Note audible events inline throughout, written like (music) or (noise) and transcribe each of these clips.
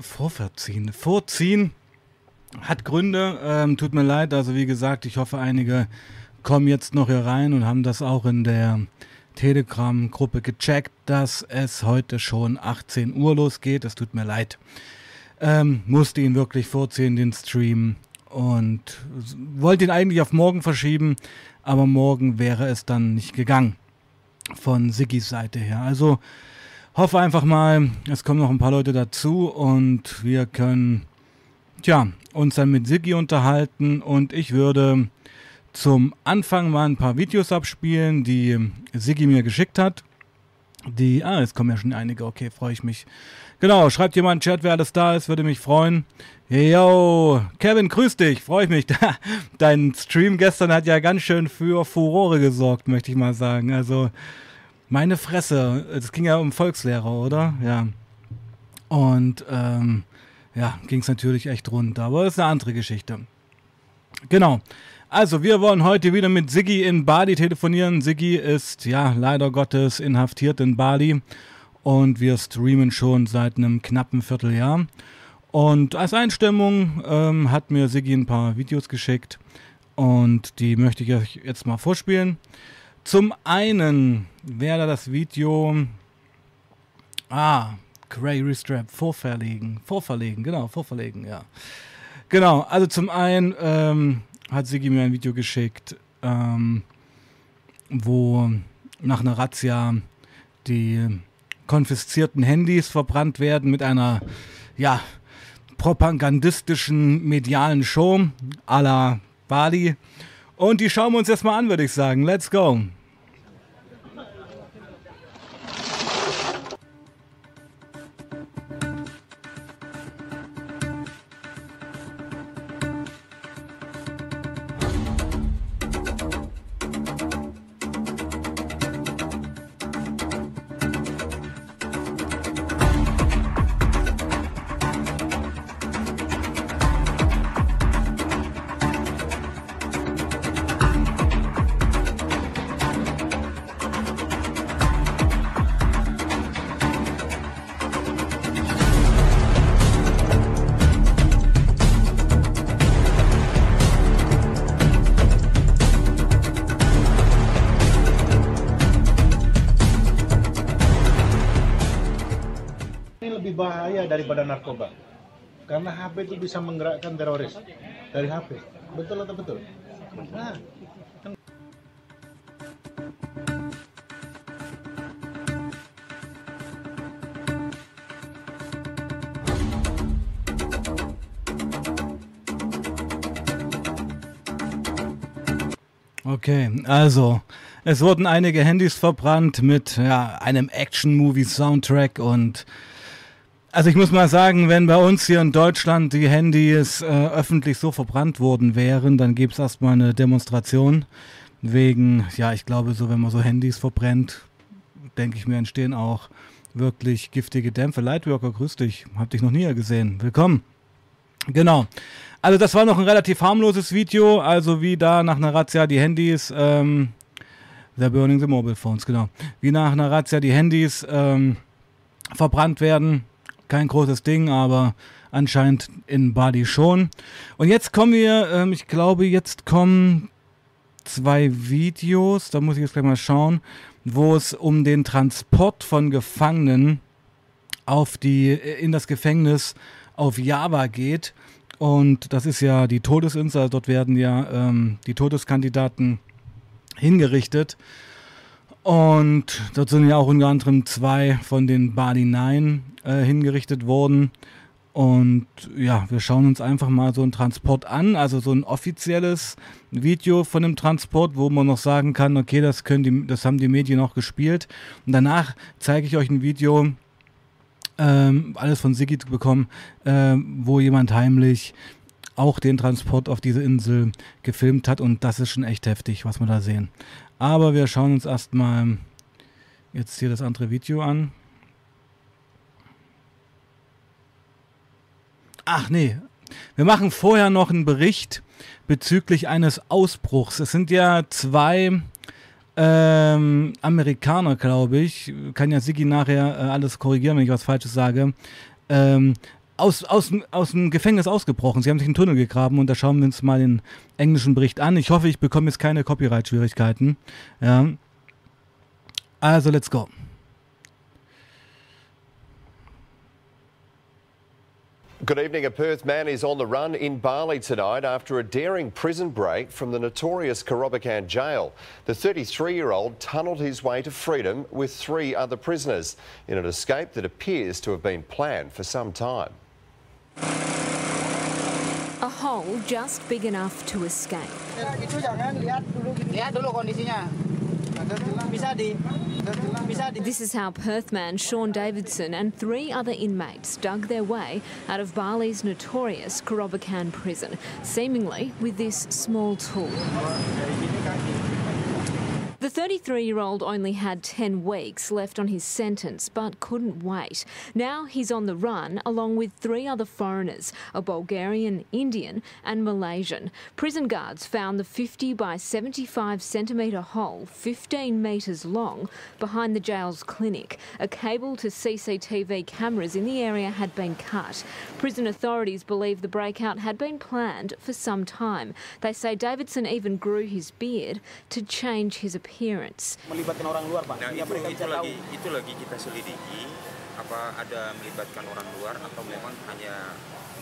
Vorverziehen. Vorziehen hat Gründe. Ähm, tut mir leid. Also wie gesagt, ich hoffe, einige kommen jetzt noch hier rein und haben das auch in der Telegram-Gruppe gecheckt, dass es heute schon 18 Uhr losgeht. Es tut mir leid. Ähm, musste ihn wirklich vorziehen, den Stream. Und wollte ihn eigentlich auf morgen verschieben, aber morgen wäre es dann nicht gegangen. Von Siggis Seite her. Also hoffe einfach mal, es kommen noch ein paar Leute dazu und wir können tja, uns dann mit Siggi unterhalten und ich würde zum Anfang mal ein paar Videos abspielen, die Siggi mir geschickt hat. Die, ah, es kommen ja schon einige, okay, freue ich mich. Genau, schreibt jemand in Chat, wer alles da ist, würde mich freuen. Yo, Kevin, grüß dich, freue ich mich. (laughs) Dein Stream gestern hat ja ganz schön für Furore gesorgt, möchte ich mal sagen. Also, meine Fresse, es ging ja um Volkslehrer, oder? Ja. Und, ähm, ja, ging es natürlich echt rund, aber das ist eine andere Geschichte. Genau. Also, wir wollen heute wieder mit Siggi in Bali telefonieren. Siggi ist ja leider Gottes inhaftiert in Bali und wir streamen schon seit einem knappen Vierteljahr. Und als Einstimmung ähm, hat mir Siggi ein paar Videos geschickt und die möchte ich euch jetzt mal vorspielen. Zum einen wäre das Video. Ah, Gray Restrap, vorverlegen. Vorverlegen, genau, vorverlegen, ja. Genau, also zum einen ähm, hat Sigi mir ein Video geschickt, ähm, wo nach einer Razzia die konfiszierten Handys verbrannt werden mit einer, ja, propagandistischen medialen Show à la Bali. Und die schauen wir uns jetzt mal an, würde ich sagen. Let's go. Itu bisa menggerakkan teroris dari HP. Betul atau betul? Nah, Okay, also es wurden einige Handys verbrannt mit ja, einem Action-Movie-Soundtrack und also ich muss mal sagen, wenn bei uns hier in Deutschland die Handys äh, öffentlich so verbrannt worden wären, dann gäbe es erstmal eine Demonstration. Wegen, ja, ich glaube, so wenn man so Handys verbrennt, denke ich mir, entstehen auch wirklich giftige Dämpfe. Lightworker, grüß dich. Hab dich noch nie gesehen. Willkommen. Genau. Also das war noch ein relativ harmloses Video, also wie da nach einer Razzia die Handys, ähm, They're burning the mobile phones, genau. Wie nach einer Razzia die Handys ähm, verbrannt werden kein großes Ding, aber anscheinend in Bali schon. Und jetzt kommen wir, ähm, ich glaube, jetzt kommen zwei Videos, da muss ich jetzt gleich mal schauen, wo es um den Transport von Gefangenen auf die, äh, in das Gefängnis auf Java geht. Und das ist ja die Todesinsel, dort werden ja ähm, die Todeskandidaten hingerichtet. Und dort sind ja auch unter anderem zwei von den Bali 9 äh, hingerichtet worden. Und ja, wir schauen uns einfach mal so einen Transport an, also so ein offizielles Video von dem Transport, wo man noch sagen kann, okay, das können die, das haben die Medien auch gespielt. Und danach zeige ich euch ein Video, ähm, alles von Siggi bekommen, äh, wo jemand heimlich auch den Transport auf diese Insel gefilmt hat und das ist schon echt heftig, was wir da sehen. Aber wir schauen uns erstmal jetzt hier das andere Video an. Ach nee, wir machen vorher noch einen Bericht bezüglich eines Ausbruchs. Es sind ja zwei ähm, Amerikaner, glaube ich. Kann ja Sigi nachher äh, alles korrigieren, wenn ich was Falsches sage. Ähm, aus, aus, aus dem Gefängnis ausgebrochen. Sie haben sich einen Tunnel gegraben und da schauen wir uns mal den englischen Bericht an. Ich hoffe, ich bekomme jetzt keine Copyright-Schwierigkeiten. Ja. Also, let's go. Good evening. A Perth man is on the run in Bali tonight after a daring prison break from the notorious Korobakan jail. The 33 year old tunnelled his way to freedom with three other prisoners in an escape that appears to have been planned for some time. Hole just big enough to escape. This is how Perth man Sean Davidson and three other inmates dug their way out of Bali's notorious Korobakan prison, seemingly with this small tool. The 33 year old only had 10 weeks left on his sentence but couldn't wait. Now he's on the run along with three other foreigners a Bulgarian, Indian, and Malaysian. Prison guards found the 50 by 75 centimetre hole, 15 metres long, behind the jail's clinic. A cable to CCTV cameras in the area had been cut. Prison authorities believe the breakout had been planned for some time. They say Davidson even grew his beard to change his appearance. Melibatkan orang luar, Pak. Nah itu mereka itu tahu. lagi itu lagi kita selidiki apa ada melibatkan orang luar atau memang hanya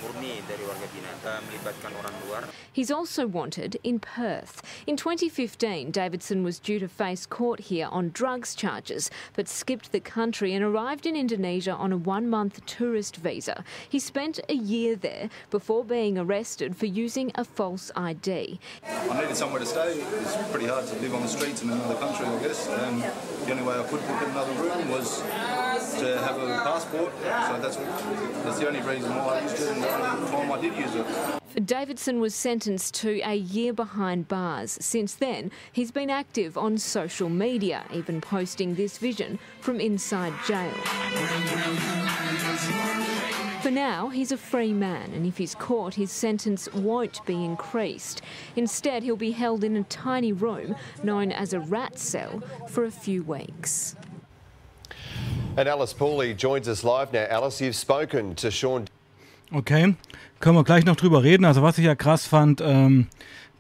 murni dari warga binaan eh, melibatkan orang luar. He's also wanted in Perth. In 2015, Davidson was due to face court here on drugs charges, but skipped the country and arrived in Indonesia on a one month tourist visa. He spent a year there before being arrested for using a false ID. I needed somewhere to stay. It's pretty hard to live on the streets in another country, I guess. Um, the only way I could book another room was to have a passport. So that's that's the only reason why I used it and I did use it. Davidson was sentenced to a year behind bars. Since then, he's been active on social media, even posting this vision from inside jail. For now, he's a free man, and if he's caught, his sentence won't be increased. Instead, he'll be held in a tiny room known as a rat cell for a few weeks. And Alice Pooley joins us live now. Alice, you've spoken to Sean Okay, können wir gleich noch drüber reden. Also was ich ja krass fand, ähm,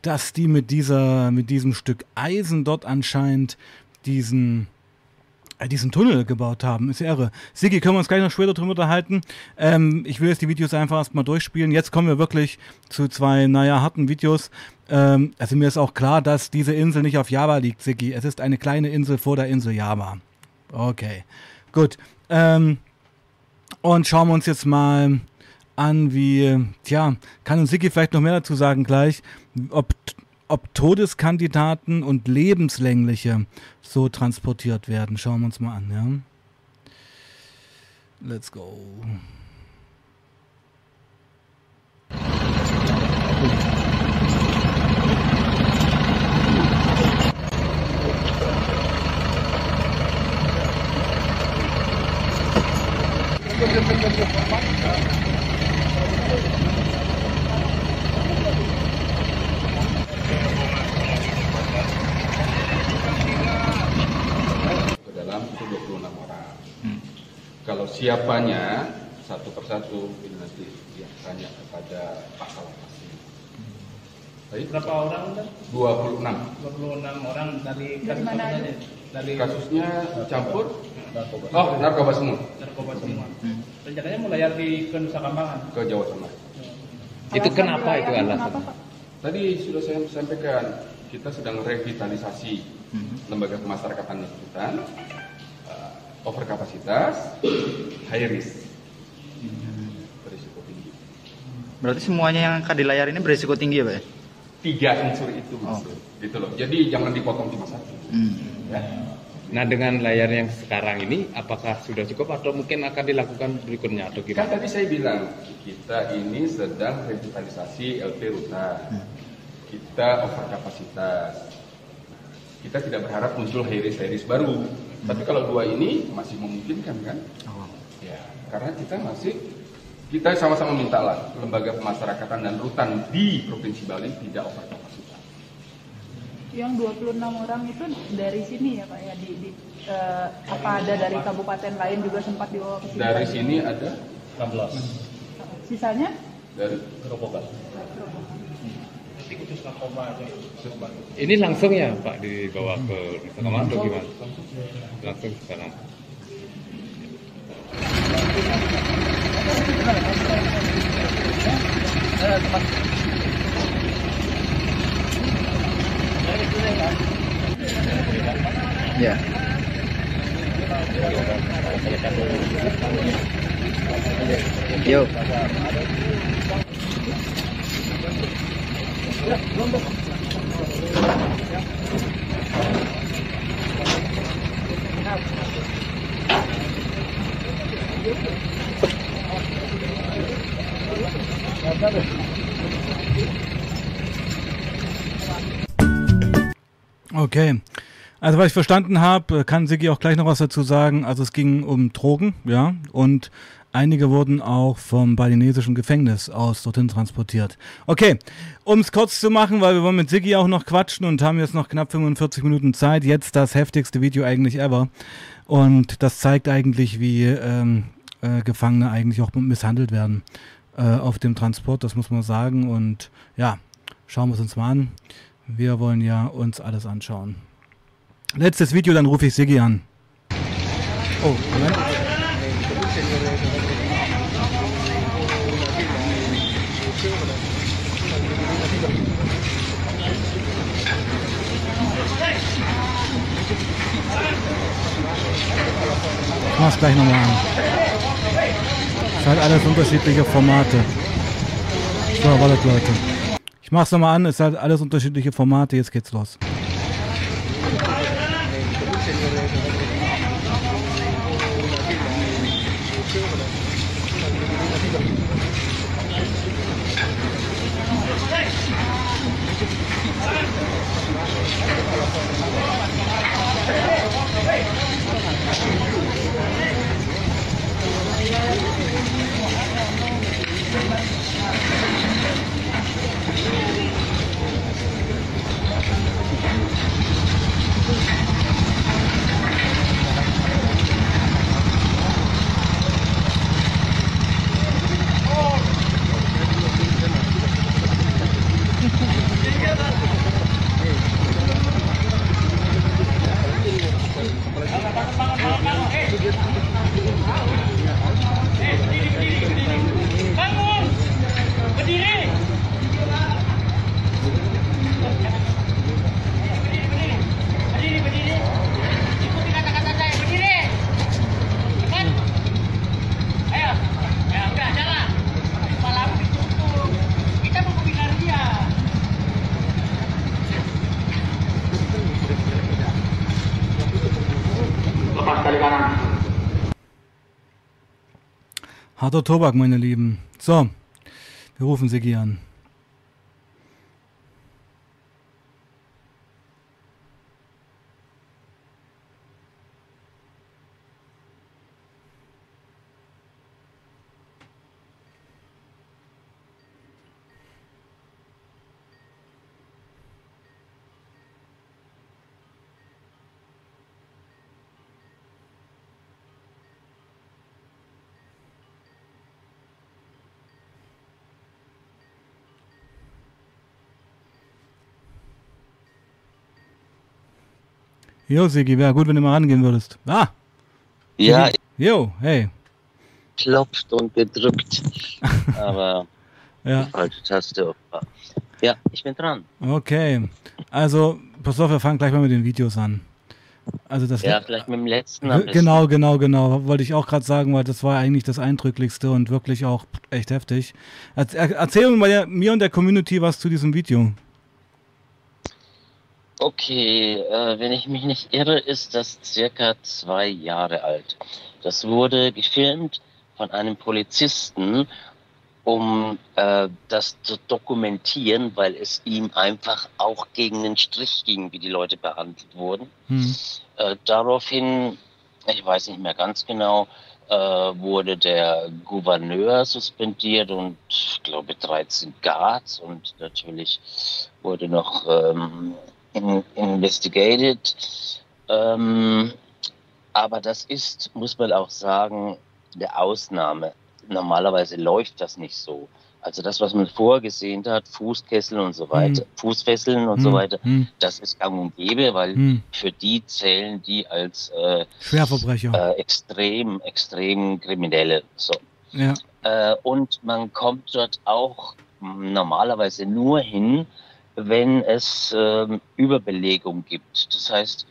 dass die mit dieser, mit diesem Stück Eisen dort anscheinend diesen, äh, diesen Tunnel gebaut haben. Ist irre. Sigi, können wir uns gleich noch später drüber unterhalten. Ähm, ich will jetzt die Videos einfach erstmal durchspielen. Jetzt kommen wir wirklich zu zwei, naja, harten Videos. Ähm, also mir ist auch klar, dass diese Insel nicht auf Java liegt, Sigi. Es ist eine kleine Insel vor der Insel Java. Okay, gut. Ähm, und schauen wir uns jetzt mal an, wie, tja, kann uns Siki vielleicht noch mehr dazu sagen gleich, ob, ob Todeskandidaten und lebenslängliche so transportiert werden. Schauen wir uns mal an, ja. Let's go. (laughs) ke dalam itu 26 orang. Kalau siapanya satu persatu ini nanti dia tanya kepada Pak Kalapasi. Baik, Berapa orang kan? 26. 26 orang dari kasus apa saja? Dari Kasusnya campur Oh, narkoba semua narkoba semua. Rencananya mau layar di ke Nusa Kambangan. ke Jawa Tengah. Itu kenapa itu alasan? Tadi sudah saya sampaikan kita sedang revitalisasi lembaga pemasyarakatan dan hutan, uh, overkapasitas, high risk, berisiko tinggi. Berarti semuanya yang akan dilayar ini berisiko tinggi ya Pak ya? Tiga unsur itu, Oh. gitu loh. Jadi jangan dipotong cuma satu. Ya. Nah dengan layar yang sekarang ini apakah sudah cukup atau mungkin akan dilakukan berikutnya atau Kan gimana? tadi saya bilang kita ini sedang revitalisasi LP Ruta. Kita overkapasitas. Kita tidak berharap muncul high risk high risk baru. Tapi kalau dua ini masih memungkinkan kan? Ya, karena kita masih kita sama-sama minta lah lembaga pemasyarakatan dan rutan di Provinsi Bali tidak overkapasitas. Yang 26 orang itu dari sini ya Pak ya di, di eh, apa ada dari kabupaten lain juga sempat dibawa ke sini? Dari sini ada 16. Sisanya dari Gerobokan. aja Ini langsung ya Pak dibawa ke Nusa Kambangan atau gimana? Langsung sekarang. Yeah. Yo. Okay. Also was ich verstanden habe, kann Sigi auch gleich noch was dazu sagen. Also es ging um Drogen, ja, und einige wurden auch vom balinesischen Gefängnis aus dorthin transportiert. Okay, um es kurz zu machen, weil wir wollen mit Sigi auch noch quatschen und haben jetzt noch knapp 45 Minuten Zeit. Jetzt das heftigste Video eigentlich ever. Und das zeigt eigentlich, wie ähm, äh, Gefangene eigentlich auch misshandelt werden äh, auf dem Transport, das muss man sagen. Und ja, schauen wir es uns mal an. Wir wollen ja uns alles anschauen. Letztes Video, dann rufe ich Sigi an. Oh, Moment. Ich mach's gleich nochmal an. Es hat alles unterschiedliche Formate. So, wartet Leute. Ich mach's nochmal an, es hat alles unterschiedliche Formate, jetzt geht's los. Harter Tobak, meine Lieben. So, wir rufen Sigi an. Jo, Sigi, wäre gut, wenn du mal rangehen würdest. Ah! Ja. Jo, hey. klopft und gedrückt. (laughs) Aber Ja. die falsche Taste. Ja, ich bin dran. Okay. Also, pass auf, wir fangen gleich mal mit den Videos an. Also das Ja, vielleicht mit dem letzten. Genau, genau, genau. Wollte ich auch gerade sagen, weil das war eigentlich das Eindrücklichste und wirklich auch echt heftig. Erz- er- Erzähl mal mir und der Community was zu diesem Video. Okay, äh, wenn ich mich nicht irre, ist das circa zwei Jahre alt. Das wurde gefilmt von einem Polizisten, um äh, das zu dokumentieren, weil es ihm einfach auch gegen den Strich ging, wie die Leute behandelt wurden. Hm. Äh, daraufhin, ich weiß nicht mehr ganz genau, äh, wurde der Gouverneur suspendiert und ich glaube 13 Guards und natürlich wurde noch ähm, in, investigated. Ähm, aber das ist, muss man auch sagen, eine Ausnahme. normalerweise läuft das nicht so. Also das, was man vorgesehen hat, Fußkessel und so weiter, Hm. Fußfesseln und so Hm, weiter, hm. das ist gang und gäbe, weil Hm. für die zählen die als äh, Schwerverbrecher. äh, extrem, extrem Kriminelle. So. Ja. Äh, und man kommt dort auch normalerweise nur hin, wenn es ähm, Überbelegung gibt. Das heißt,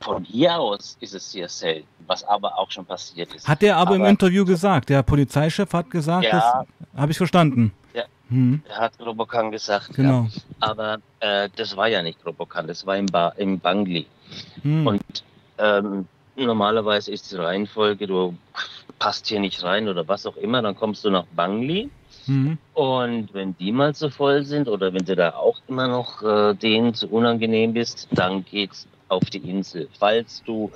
von hier aus ist es sehr selten, was aber auch schon passiert ist. Hat er aber, im Interview gesagt, der Polizeichef hat gesagt, Ja. das habe ich verstanden. Ja, Hm. er hat Robokan gesagt. Genau. Ja. Aber äh, das war ja nicht Robokan, das war im, ba im Bangli. Hm. Und ähm, normalerweise ist die Reihenfolge, du passt hier nicht rein oder was auch immer, dann kommst du nach Bangli. Hm. Und wenn die mal zu voll sind oder wenn du da auch immer noch äh, denen zu unangenehm bist, dann geht's auf die Insel. Falls du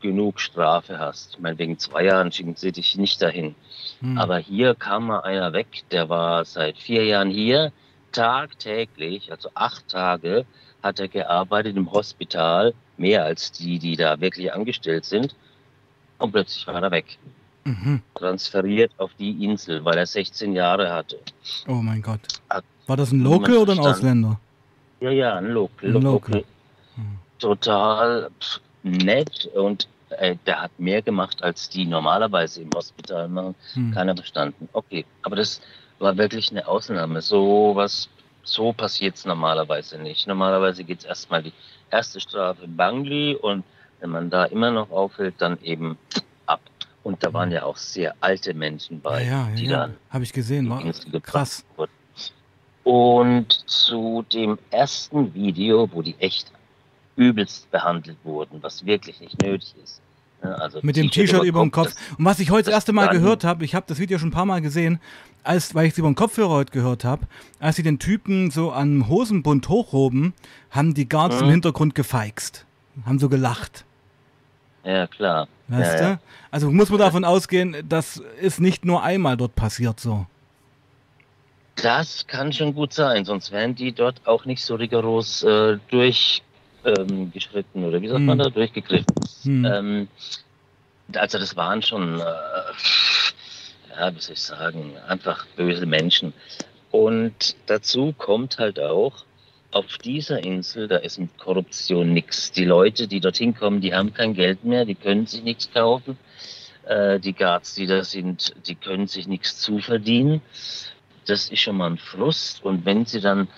genug Strafe hast. Ich meine, wegen zwei Jahren schicken sie dich nicht dahin. Hm. Aber hier kam mal einer weg, der war seit vier Jahren hier, tagtäglich, also acht Tage, hat er gearbeitet im Hospital, mehr als die, die da wirklich angestellt sind. Und plötzlich war er weg. Mhm. Transferiert auf die Insel, weil er 16 Jahre hatte. Oh mein Gott. War das ein Local oder ein. Ausländer? Ja, ja, ein Local. Ein Local. Local. Total nett und äh, der hat mehr gemacht, als die normalerweise im Hospital machen. Hm. Keiner verstanden. Okay, aber das war wirklich eine Ausnahme. So was, so passiert's normalerweise nicht. Normalerweise geht's erstmal die erste Strafe in Bangli und wenn man da immer noch aufhält, dann eben. Und da waren ja auch sehr alte Menschen Ja, bei, ja, die ja. dann Habe ich gesehen. War krass. und zu dem ersten Video, wo die echt übelst behandelt wurden, was wirklich nicht nötig ist. Ja, Also Mit dem T-Shirt über dem Kopf. das- Und was ich heute das erste Mal gehört habe, ich habe das Video schon ein paar Mal gesehen, als, weil ich es über den Kopfhörer heute gehört habe, als sie den Typen so am Hosenbund hochhoben, haben die Guards im Mhm. Hintergrund gefeixt. Haben so gelacht. Ja, klar. Weißt ja, du? Also muss man davon ausgehen, das ist nicht nur einmal dort passiert so. Das kann schon gut sein, sonst wären die dort auch nicht so rigoros äh, durchgeschritten ähm, oder wie sagt man Hm. da, durchgegriffen. Hm. Ähm, also das waren schon, äh, ja, wie soll ich sagen, einfach böse Menschen. Und dazu kommt halt auch, auf dieser Insel, da ist mit Korruption nichts. Die Leute, die dorthin kommen, die haben kein Geld mehr, die können sich nichts kaufen. Äh, die Guards, die da sind, die können sich nichts zuverdienen. Das ist schon mal ein Frust. Und wenn sie dann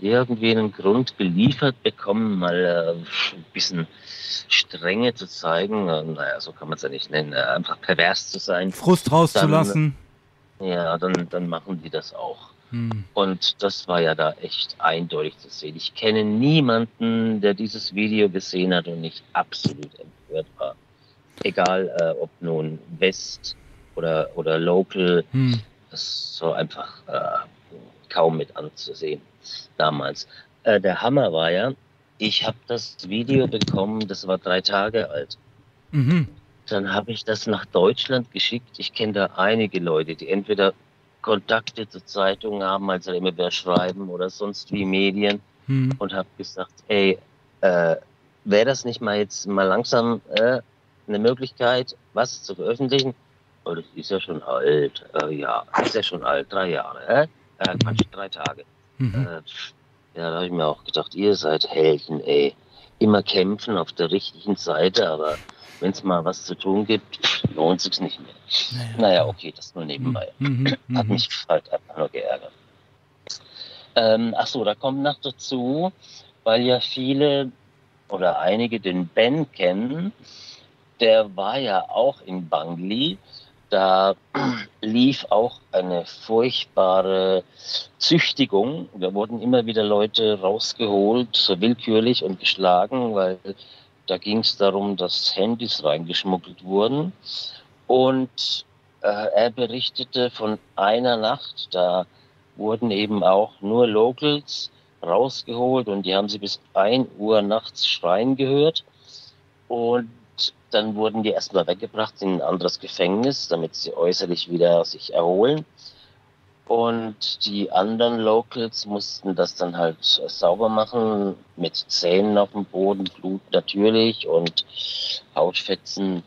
irgendwie einen Grund geliefert bekommen, mal äh, ein bisschen Strenge zu zeigen, äh, naja, so kann man es ja nicht nennen, äh, einfach pervers zu sein. Frust rauszulassen. Dann, ja, dann, dann machen die das auch. Hm. Und das war ja da echt eindeutig zu sehen. Ich kenne niemanden, der dieses Video gesehen hat und nicht absolut empört war. Egal, äh, ob nun West oder, oder Local, Hm. das ist so einfach äh, kaum mit anzusehen damals. Äh, der Hammer war ja, ich habe das Video bekommen, das war drei Tage alt. Mhm. Dann habe ich das nach Deutschland geschickt. Ich kenne da einige Leute, die entweder Kontakte zu Zeitungen haben, also immer wieder schreiben oder sonst wie Medien Hm. und habe gesagt, ey, äh, wäre das nicht mal jetzt mal langsam äh, eine Möglichkeit, was zu veröffentlichen? Oh, das ist ja schon alt. Äh, ja, ist ja schon alt, drei Jahre. Äh? Äh, Quatsch, drei Tage. Mhm. Äh, ja, da habe ich mir auch gedacht, ihr seid Helden, ey. Immer kämpfen auf der richtigen Seite, aber wenn es mal was zu tun gibt, lohnt sich's nicht mehr. Naja, okay, das nur nebenbei. Mhm. Hat Mhm. mich halt einfach nur geärgert. Ähm, ach so, da kommt noch dazu, weil ja viele oder einige den Ben kennen, der war ja auch in Bangli. Da (clears throat) lief auch eine furchtbare Züchtigung. Da wurden immer wieder Leute rausgeholt, so willkürlich und geschlagen, weil da ging es darum, dass Handys reingeschmuggelt wurden. Und äh, er berichtete von einer Nacht, da wurden eben auch nur Locals rausgeholt und die haben sie bis 1 Uhr nachts schreien gehört. Und dann wurden die erstmal weggebracht in ein anderes Gefängnis, damit sie äußerlich wieder sich erholen. Und die anderen Locals mussten das dann halt sauber machen mit Zähnen auf dem Boden, Blut natürlich und Hautfetzen,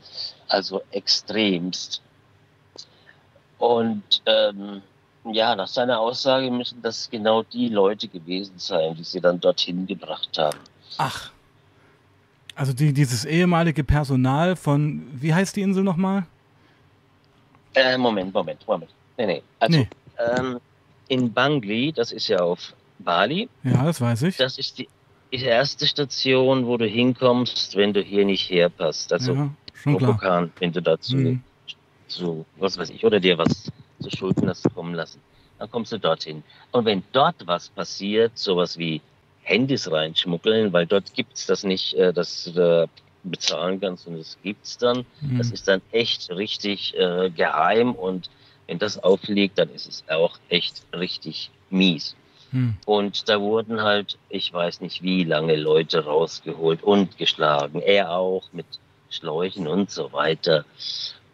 also extremst. Und ähm, ja, nach seiner Aussage müssen das genau die Leute gewesen sein, die sie dann dorthin gebracht haben. Ach. Also die, dieses ehemalige Personal von, wie heißt die Insel nochmal? Äh, Moment, Moment, Moment. Nee, nee. Also Nee. Ähm, in Bangli, das ist ja auf Bali, Ja, das weiß ich. das ist die, erste Station, wo du hinkommst, wenn du hier nicht herpasst. Also Ja, wenn du dazu Mhm. zu, was weiß ich, oder dir was zu Schulden hast kommen lassen. Dann kommst du dorthin. Und wenn dort was passiert, sowas wie Handys reinschmuggeln, weil dort gibt's das nicht, äh, dass du da bezahlen kannst und das gibt's dann. Mhm. Das ist dann echt richtig äh, geheim und wenn das aufliegt, dann ist es auch echt richtig mies. Hm. Und da wurden halt, ich weiß nicht wie lange Leute rausgeholt und geschlagen. Er auch mit Schläuchen und so weiter.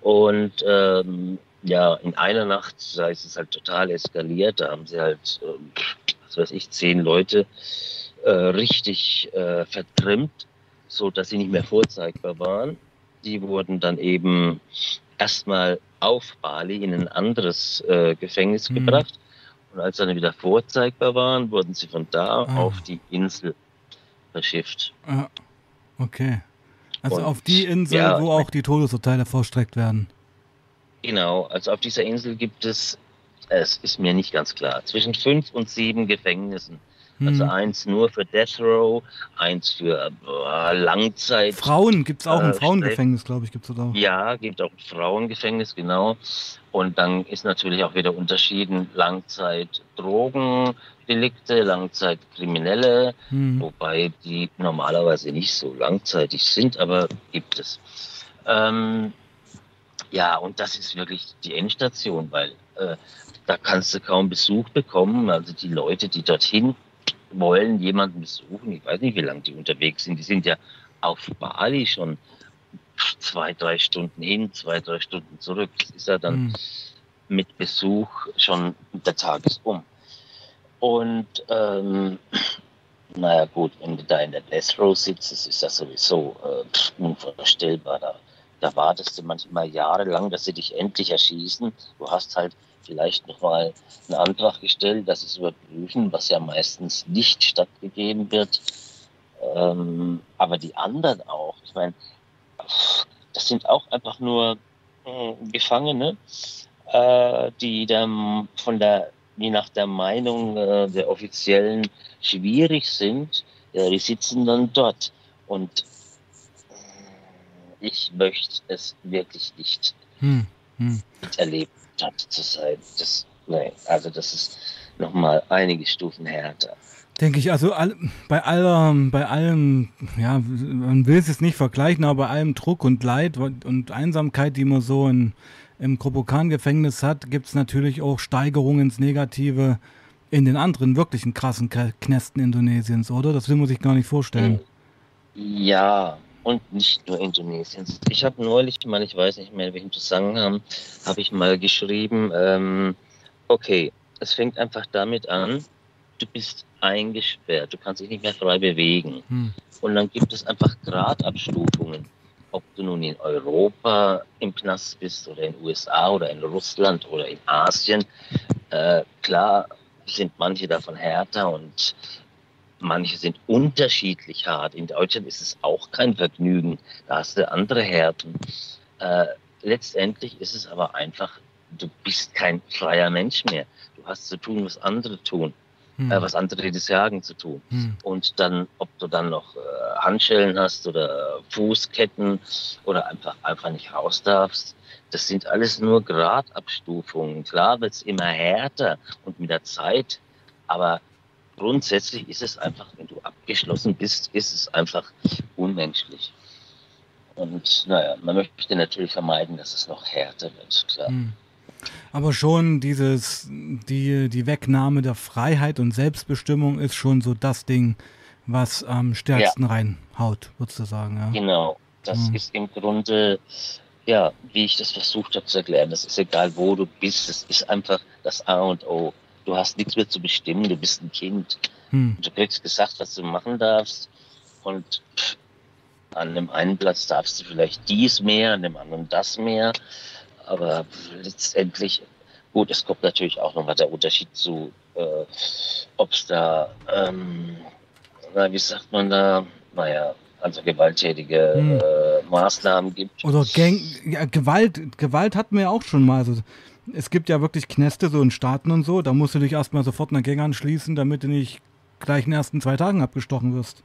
Und ähm, ja, in einer Nacht, da ist es halt total eskaliert. Da haben sie halt, ähm, was weiß ich, zehn Leute äh, richtig äh, vertrimmt, so dass sie nicht mehr vorzeigbar waren. Die wurden dann eben erstmal auf Bali in ein anderes äh, Gefängnis Mhm. gebracht. Und als sie dann wieder vorzeigbar waren, wurden sie von da Ah. auf die Insel verschifft. Ja. Okay. Also Und, auf die Insel, ja, wo auch die Todesurteile vorstreckt werden. Genau, also auf dieser Insel gibt es, es ist mir nicht ganz klar, zwischen fünf und sieben Gefängnissen. Also Hm. eins nur für Death Row, eins für äh, Langzeit. Frauen gibt es auch ein äh, Frauengefängnis, glaube ich, gibt es da auch. Ja, gibt auch ein Frauengefängnis, genau. Und dann ist natürlich auch wieder unterschieden Langzeit Drogendelikte, Langzeit Kriminelle, Hm. wobei die normalerweise nicht so langzeitig sind, aber gibt es. Ähm, ja, und das ist wirklich die Endstation, weil äh, da kannst du kaum Besuch bekommen. Also die Leute, die dorthin wollen, jemanden besuchen, ich weiß nicht, wie lange die unterwegs sind, die sind ja auf Bali schon zwei, drei Stunden hin, zwei, drei Stunden zurück. Das ist ja dann Hm. mit Besuch schon der Tag ist um. Und ähm, naja gut, wenn du da in der Death Row sitzt, das ist das sowieso äh, unvorstellbar. Da, da wartest du manchmal jahrelang, dass sie dich endlich erschießen. Du hast halt vielleicht nochmal einen Antrag gestellt, dass sie es überprüfen, was ja meistens nicht stattgegeben wird. Ähm, aber die anderen auch, ich meine, das sind auch einfach nur äh, Gefangene, äh, die dann von der, je nach der Meinung äh, der Offiziellen schwierig sind, ja, die sitzen dann dort. Und äh, ich möchte es wirklich nicht Hm. Hm. miterlebt hat zu sein. Das, nee, also das ist nochmal einige Stufen härter. Denke ich, also all, bei aller, bei allem, ja, man will es jetzt nicht vergleichen, aber bei allem Druck und Leid und Einsamkeit, die man so in, im Kropokan-Gefängnis hat, gibt es natürlich auch Steigerungen ins Negative in den anderen wirklichen krassen Knästen Indonesiens, oder? Das will man sich gar nicht vorstellen. Ja, und nicht nur Indonesiens. Ich habe neulich mal, ich weiß nicht mehr, in welchem Zusammenhang, habe ich mal geschrieben, ähm, okay, es fängt einfach damit an, du bist eingesperrt, du kannst dich nicht mehr frei bewegen. Hm. Und dann gibt es einfach Gradabstufungen. Ob du nun in Europa im Knast bist oder in den USA oder in Russland oder in Asien. Äh, klar sind manche davon härter und manche sind unterschiedlich hart. In Deutschland ist es auch kein Vergnügen. Da hast du andere Härten. Äh, letztendlich ist es aber einfach, du bist kein freier Mensch mehr. Du hast zu tun, was andere tun. Hm. Äh, was andere dir sagen zu tun. Hm. Und dann, ob du dann noch äh, Handschellen hast oder Fußketten oder einfach, einfach nicht raus darfst, das sind alles nur Gradabstufungen. Klar wird es immer härter und mit der Zeit, aber grundsätzlich ist es einfach, wenn du abgeschlossen bist, ist es einfach unmenschlich. Und naja, man möchte natürlich vermeiden, dass es noch härter wird, klar. Hm. Aber schon dieses, die, die Wegnahme der Freiheit und Selbstbestimmung ist schon so das Ding, was am stärksten reinhaut, würdest du sagen, ja? Genau, das Hm. ist im Grunde, ja, wie ich das versucht habe zu erklären, das ist egal, wo du bist, es ist einfach das A und O. Du hast nichts mehr zu bestimmen, du bist ein Kind. Hm. Du kriegst gesagt, was du machen darfst und pff, an dem einen Platz darfst du vielleicht dies mehr, an dem anderen das mehr, aber letztendlich Gut, es kommt natürlich auch nochmal der Unterschied zu, äh, ob es da, ähm, na, wie sagt man da, naja, also gewalttätige Hm. äh, Maßnahmen gibt. Oder Gang, ja, Gewalt, Gewalt hatten wir ja auch schon mal. Also, es gibt ja wirklich Kneste so in Staaten und so, da musst du dich erstmal sofort einer Gang anschließen, damit du nicht gleich in den ersten zwei Tagen abgestochen wirst.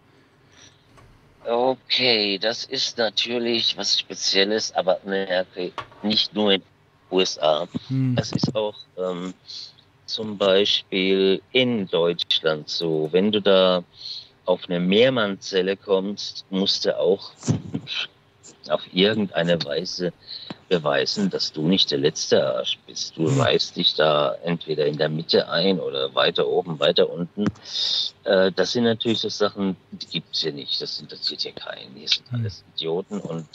Okay, das ist natürlich was Spezielles, aber ne, okay, nicht nur in den USA. Hm. Es ist auch ähm, zum Beispiel in Deutschland so, wenn du da auf eine Mehrmannzelle kommst, musst du auch auf irgendeine Weise beweisen, dass du nicht der letzte Arsch bist. Du reißt dich da entweder in der Mitte ein oder weiter oben, weiter unten. Äh, das sind natürlich so Sachen, die gibt es hier nicht. Das interessiert hier keinen. Hier sind alles Idioten und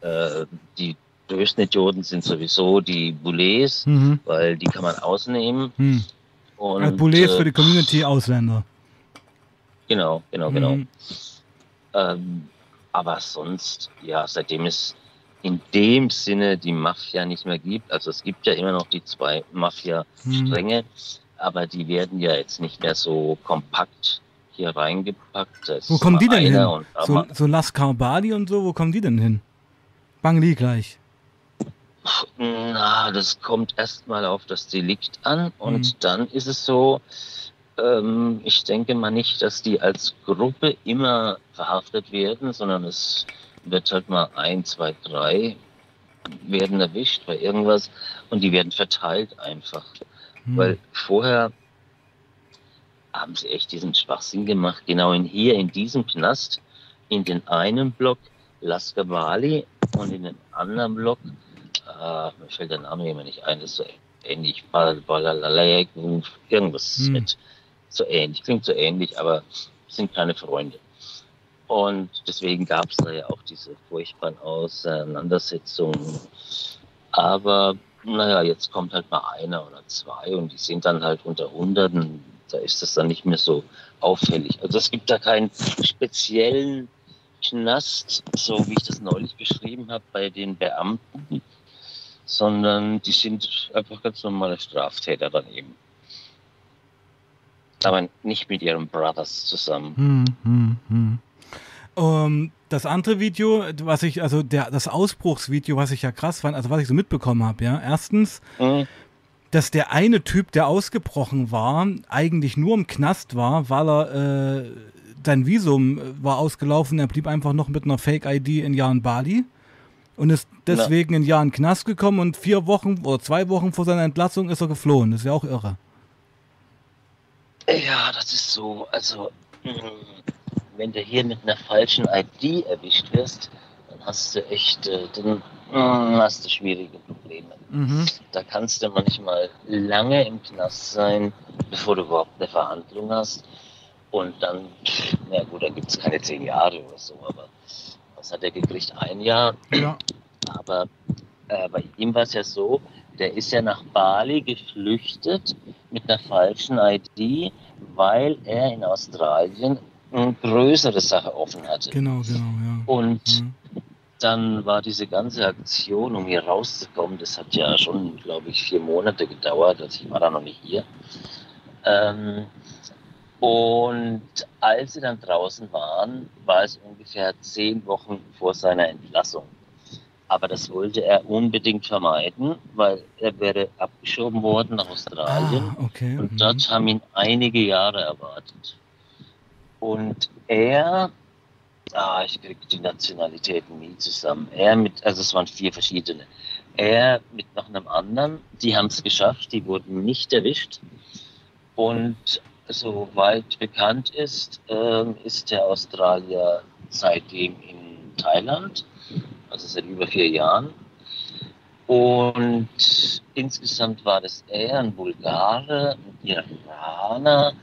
äh, die größten Idioten sind sowieso die Boulets, Mhm. weil die kann man ausnehmen. Hm. Und, Als Boulets äh, für die Community Ausländer. Genau, genau, genau. Mhm. Ähm, aber sonst, ja, seitdem es in dem Sinne die Mafia nicht mehr gibt, also es gibt ja immer noch die zwei Mafia-Stränge, aber die werden ja jetzt nicht mehr so kompakt hier reingepackt. Ist Wo kommen die denn hin? So, so Las Carbali und so, wo kommen die denn hin? Bangli gleich. na, das kommt erstmal auf das Delikt an und Mhm. dann ist es so, ähm, ich denke mal nicht, dass die als Gruppe immer verhaftet werden, sondern es wird halt mal ein, zwei, drei werden erwischt bei irgendwas und die werden verteilt einfach. Hm. Weil vorher haben sie echt diesen Schwachsinn gemacht, genau in hier in diesem Knast, in den einen Block Laskavali und in den anderen Block, äh, mir fällt der Name immer nicht ein, das ist so ähnlich, irgendwas Hm. mit so ähnlich, klingt so ähnlich, aber sind keine Freunde. Und deswegen gab es da ja auch diese furchtbaren Auseinandersetzungen. Aber naja, jetzt kommt halt mal einer oder zwei und die sind dann halt unter Hunderten. Da ist das dann nicht mehr so auffällig. Also es gibt da keinen speziellen Knast, so wie ich das neulich beschrieben habe bei den Beamten, sondern die sind einfach ganz normale Straftäter dann eben. Aber nicht mit ihren Brothers zusammen. Hm, hm, hm. Ähm, das andere Video, was ich, also der, das Ausbruchsvideo, was ich ja krass fand, also was ich so mitbekommen habe, ja. Erstens, Mhm. dass der eine Typ, der ausgebrochen war, eigentlich nur im Knast war, weil er äh, sein Visum äh, war ausgelaufen, er blieb einfach noch mit einer Fake-ID in Jahren Bali und ist deswegen in Jahren Knast gekommen und vier Wochen oder zwei Wochen vor seiner Entlassung ist er geflohen. Das ist ja auch irre. Ja, das ist so. Also, mh, wenn du hier mit einer falschen ID erwischt wirst, dann hast du echt, äh, dann mh, hast du schwierige Probleme. Mhm. Da kannst du manchmal lange im Knast sein, bevor du überhaupt eine Verhandlung hast. Und dann, na gut, da gibt es keine zehn Jahre oder so, aber was hat er gekriegt? Ein Jahr. Ja. Aber äh, bei ihm war es ja so, der ist ja nach Bali geflüchtet mit einer falschen ID, weil er in Australien größere Sache offen hatte. Genau, genau, ja. Und dann war diese ganze Aktion, um hier rauszukommen, das hat ja schon, glaube ich, vier Monate gedauert. Also ich war da noch nicht hier. Ähm, und als sie dann draußen waren, war es ungefähr zehn Wochen vor seiner Entlassung. Aber das wollte er unbedingt vermeiden, weil er wäre abgeschoben worden nach Australien. Ah, okay. Und mhm. dort haben ihn einige Jahre erwartet. Und er, ah, ich kriege die Nationalitäten nie zusammen. Er mit, also es waren vier verschiedene. Er mit noch einem anderen, die haben es geschafft, die wurden nicht erwischt. Und soweit bekannt ist, ähm, ist der Australier seitdem in Thailand, also seit über vier Jahren. Und insgesamt war das er, ein Bulgare, ein Iraner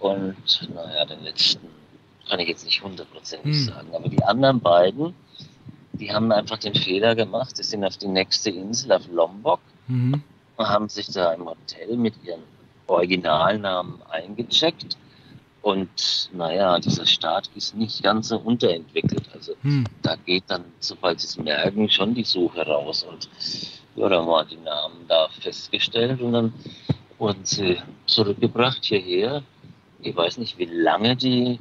und naja, den letzten kann ich jetzt nicht hundertprozentig Hm. sagen, aber die anderen beiden, die haben einfach den Fehler gemacht, die sind auf die nächste Insel, auf Lombok, Mhm. und haben sich da im Hotel mit ihren Originalnamen eingecheckt. Und naja, dieser Staat ist nicht ganz so unterentwickelt. Also Hm. da geht dann, sobald sie es merken, schon die Suche raus. Und ja, da waren die Namen da festgestellt und dann wurden sie zurückgebracht hierher. Ich weiß nicht, wie lange die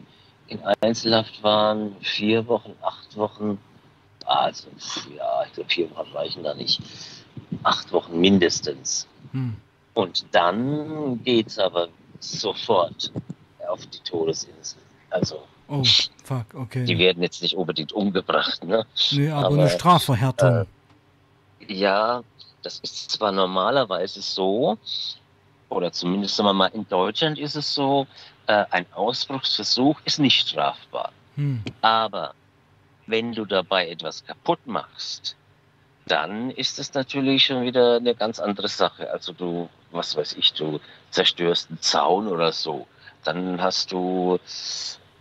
in Einzelhaft waren. Vier Wochen, acht Wochen. Also, ja, ich glaube, vier Wochen reichen da nicht. Acht Wochen mindestens. Hm. Und dann geht's aber sofort auf die Todesinsel. Also, Oh, fuck, okay. die werden jetzt nicht unbedingt umgebracht, ne? Nee, aber, eine Strafverhärtung. Äh, ja, das ist zwar normalerweise so, oder zumindest sagen wir mal in Deutschland ist es so, äh, ein Ausbruchsversuch ist nicht strafbar. Hm. Aber wenn du dabei etwas kaputt machst, dann ist es natürlich schon wieder eine ganz andere Sache. Also du, was weiß ich, du zerstörst einen Zaun oder so. Dann hast du,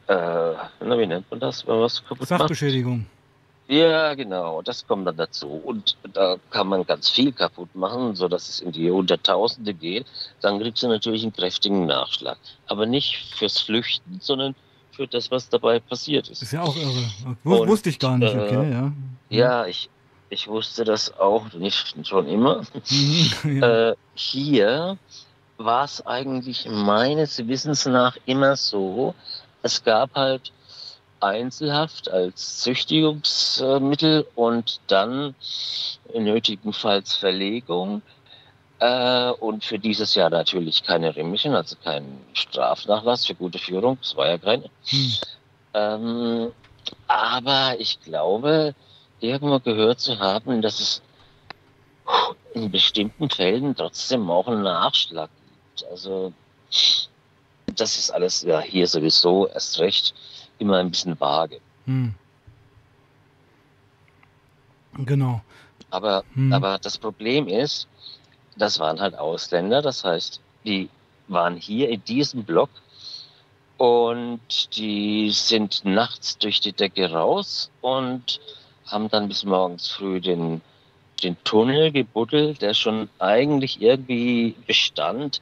äh, na, wie nennt man das, wenn was kaputt macht? Ja, genau, das kommt dann dazu. Und da kann man ganz viel kaputt machen, sodass es in die Hunderttausende geht. Dann kriegst du natürlich einen kräftigen Nachschlag. Aber nicht fürs Flüchten, sondern für das, was dabei passiert ist. Ist ja auch irre. Und, wusste ich gar nicht, okay, äh, ja. Ja, ich, ich wusste das auch nicht schon immer. (laughs) Ja. äh, hier war es eigentlich meines Wissens nach immer so, es gab halt Einzelhaft als Züchtigungsmittel und dann nötigenfalls Verlegung. Äh, und für dieses Jahr natürlich keine Remission, also kein Strafnachlass für gute Führung. Das war ja keine. Hm. Ähm, aber ich glaube, irgendwo gehört zu haben, dass es in bestimmten Fällen trotzdem auch einen Nachschlag gibt. Also das ist alles ja hier sowieso erst recht immer ein bisschen vage. Hm. Genau. Aber, Hm. aber das Problem ist, das waren halt Ausländer, das heißt, die waren hier in diesem Block und die sind nachts durch die Decke raus und haben dann bis morgens früh den, den Tunnel gebuddelt, der schon eigentlich irgendwie bestand.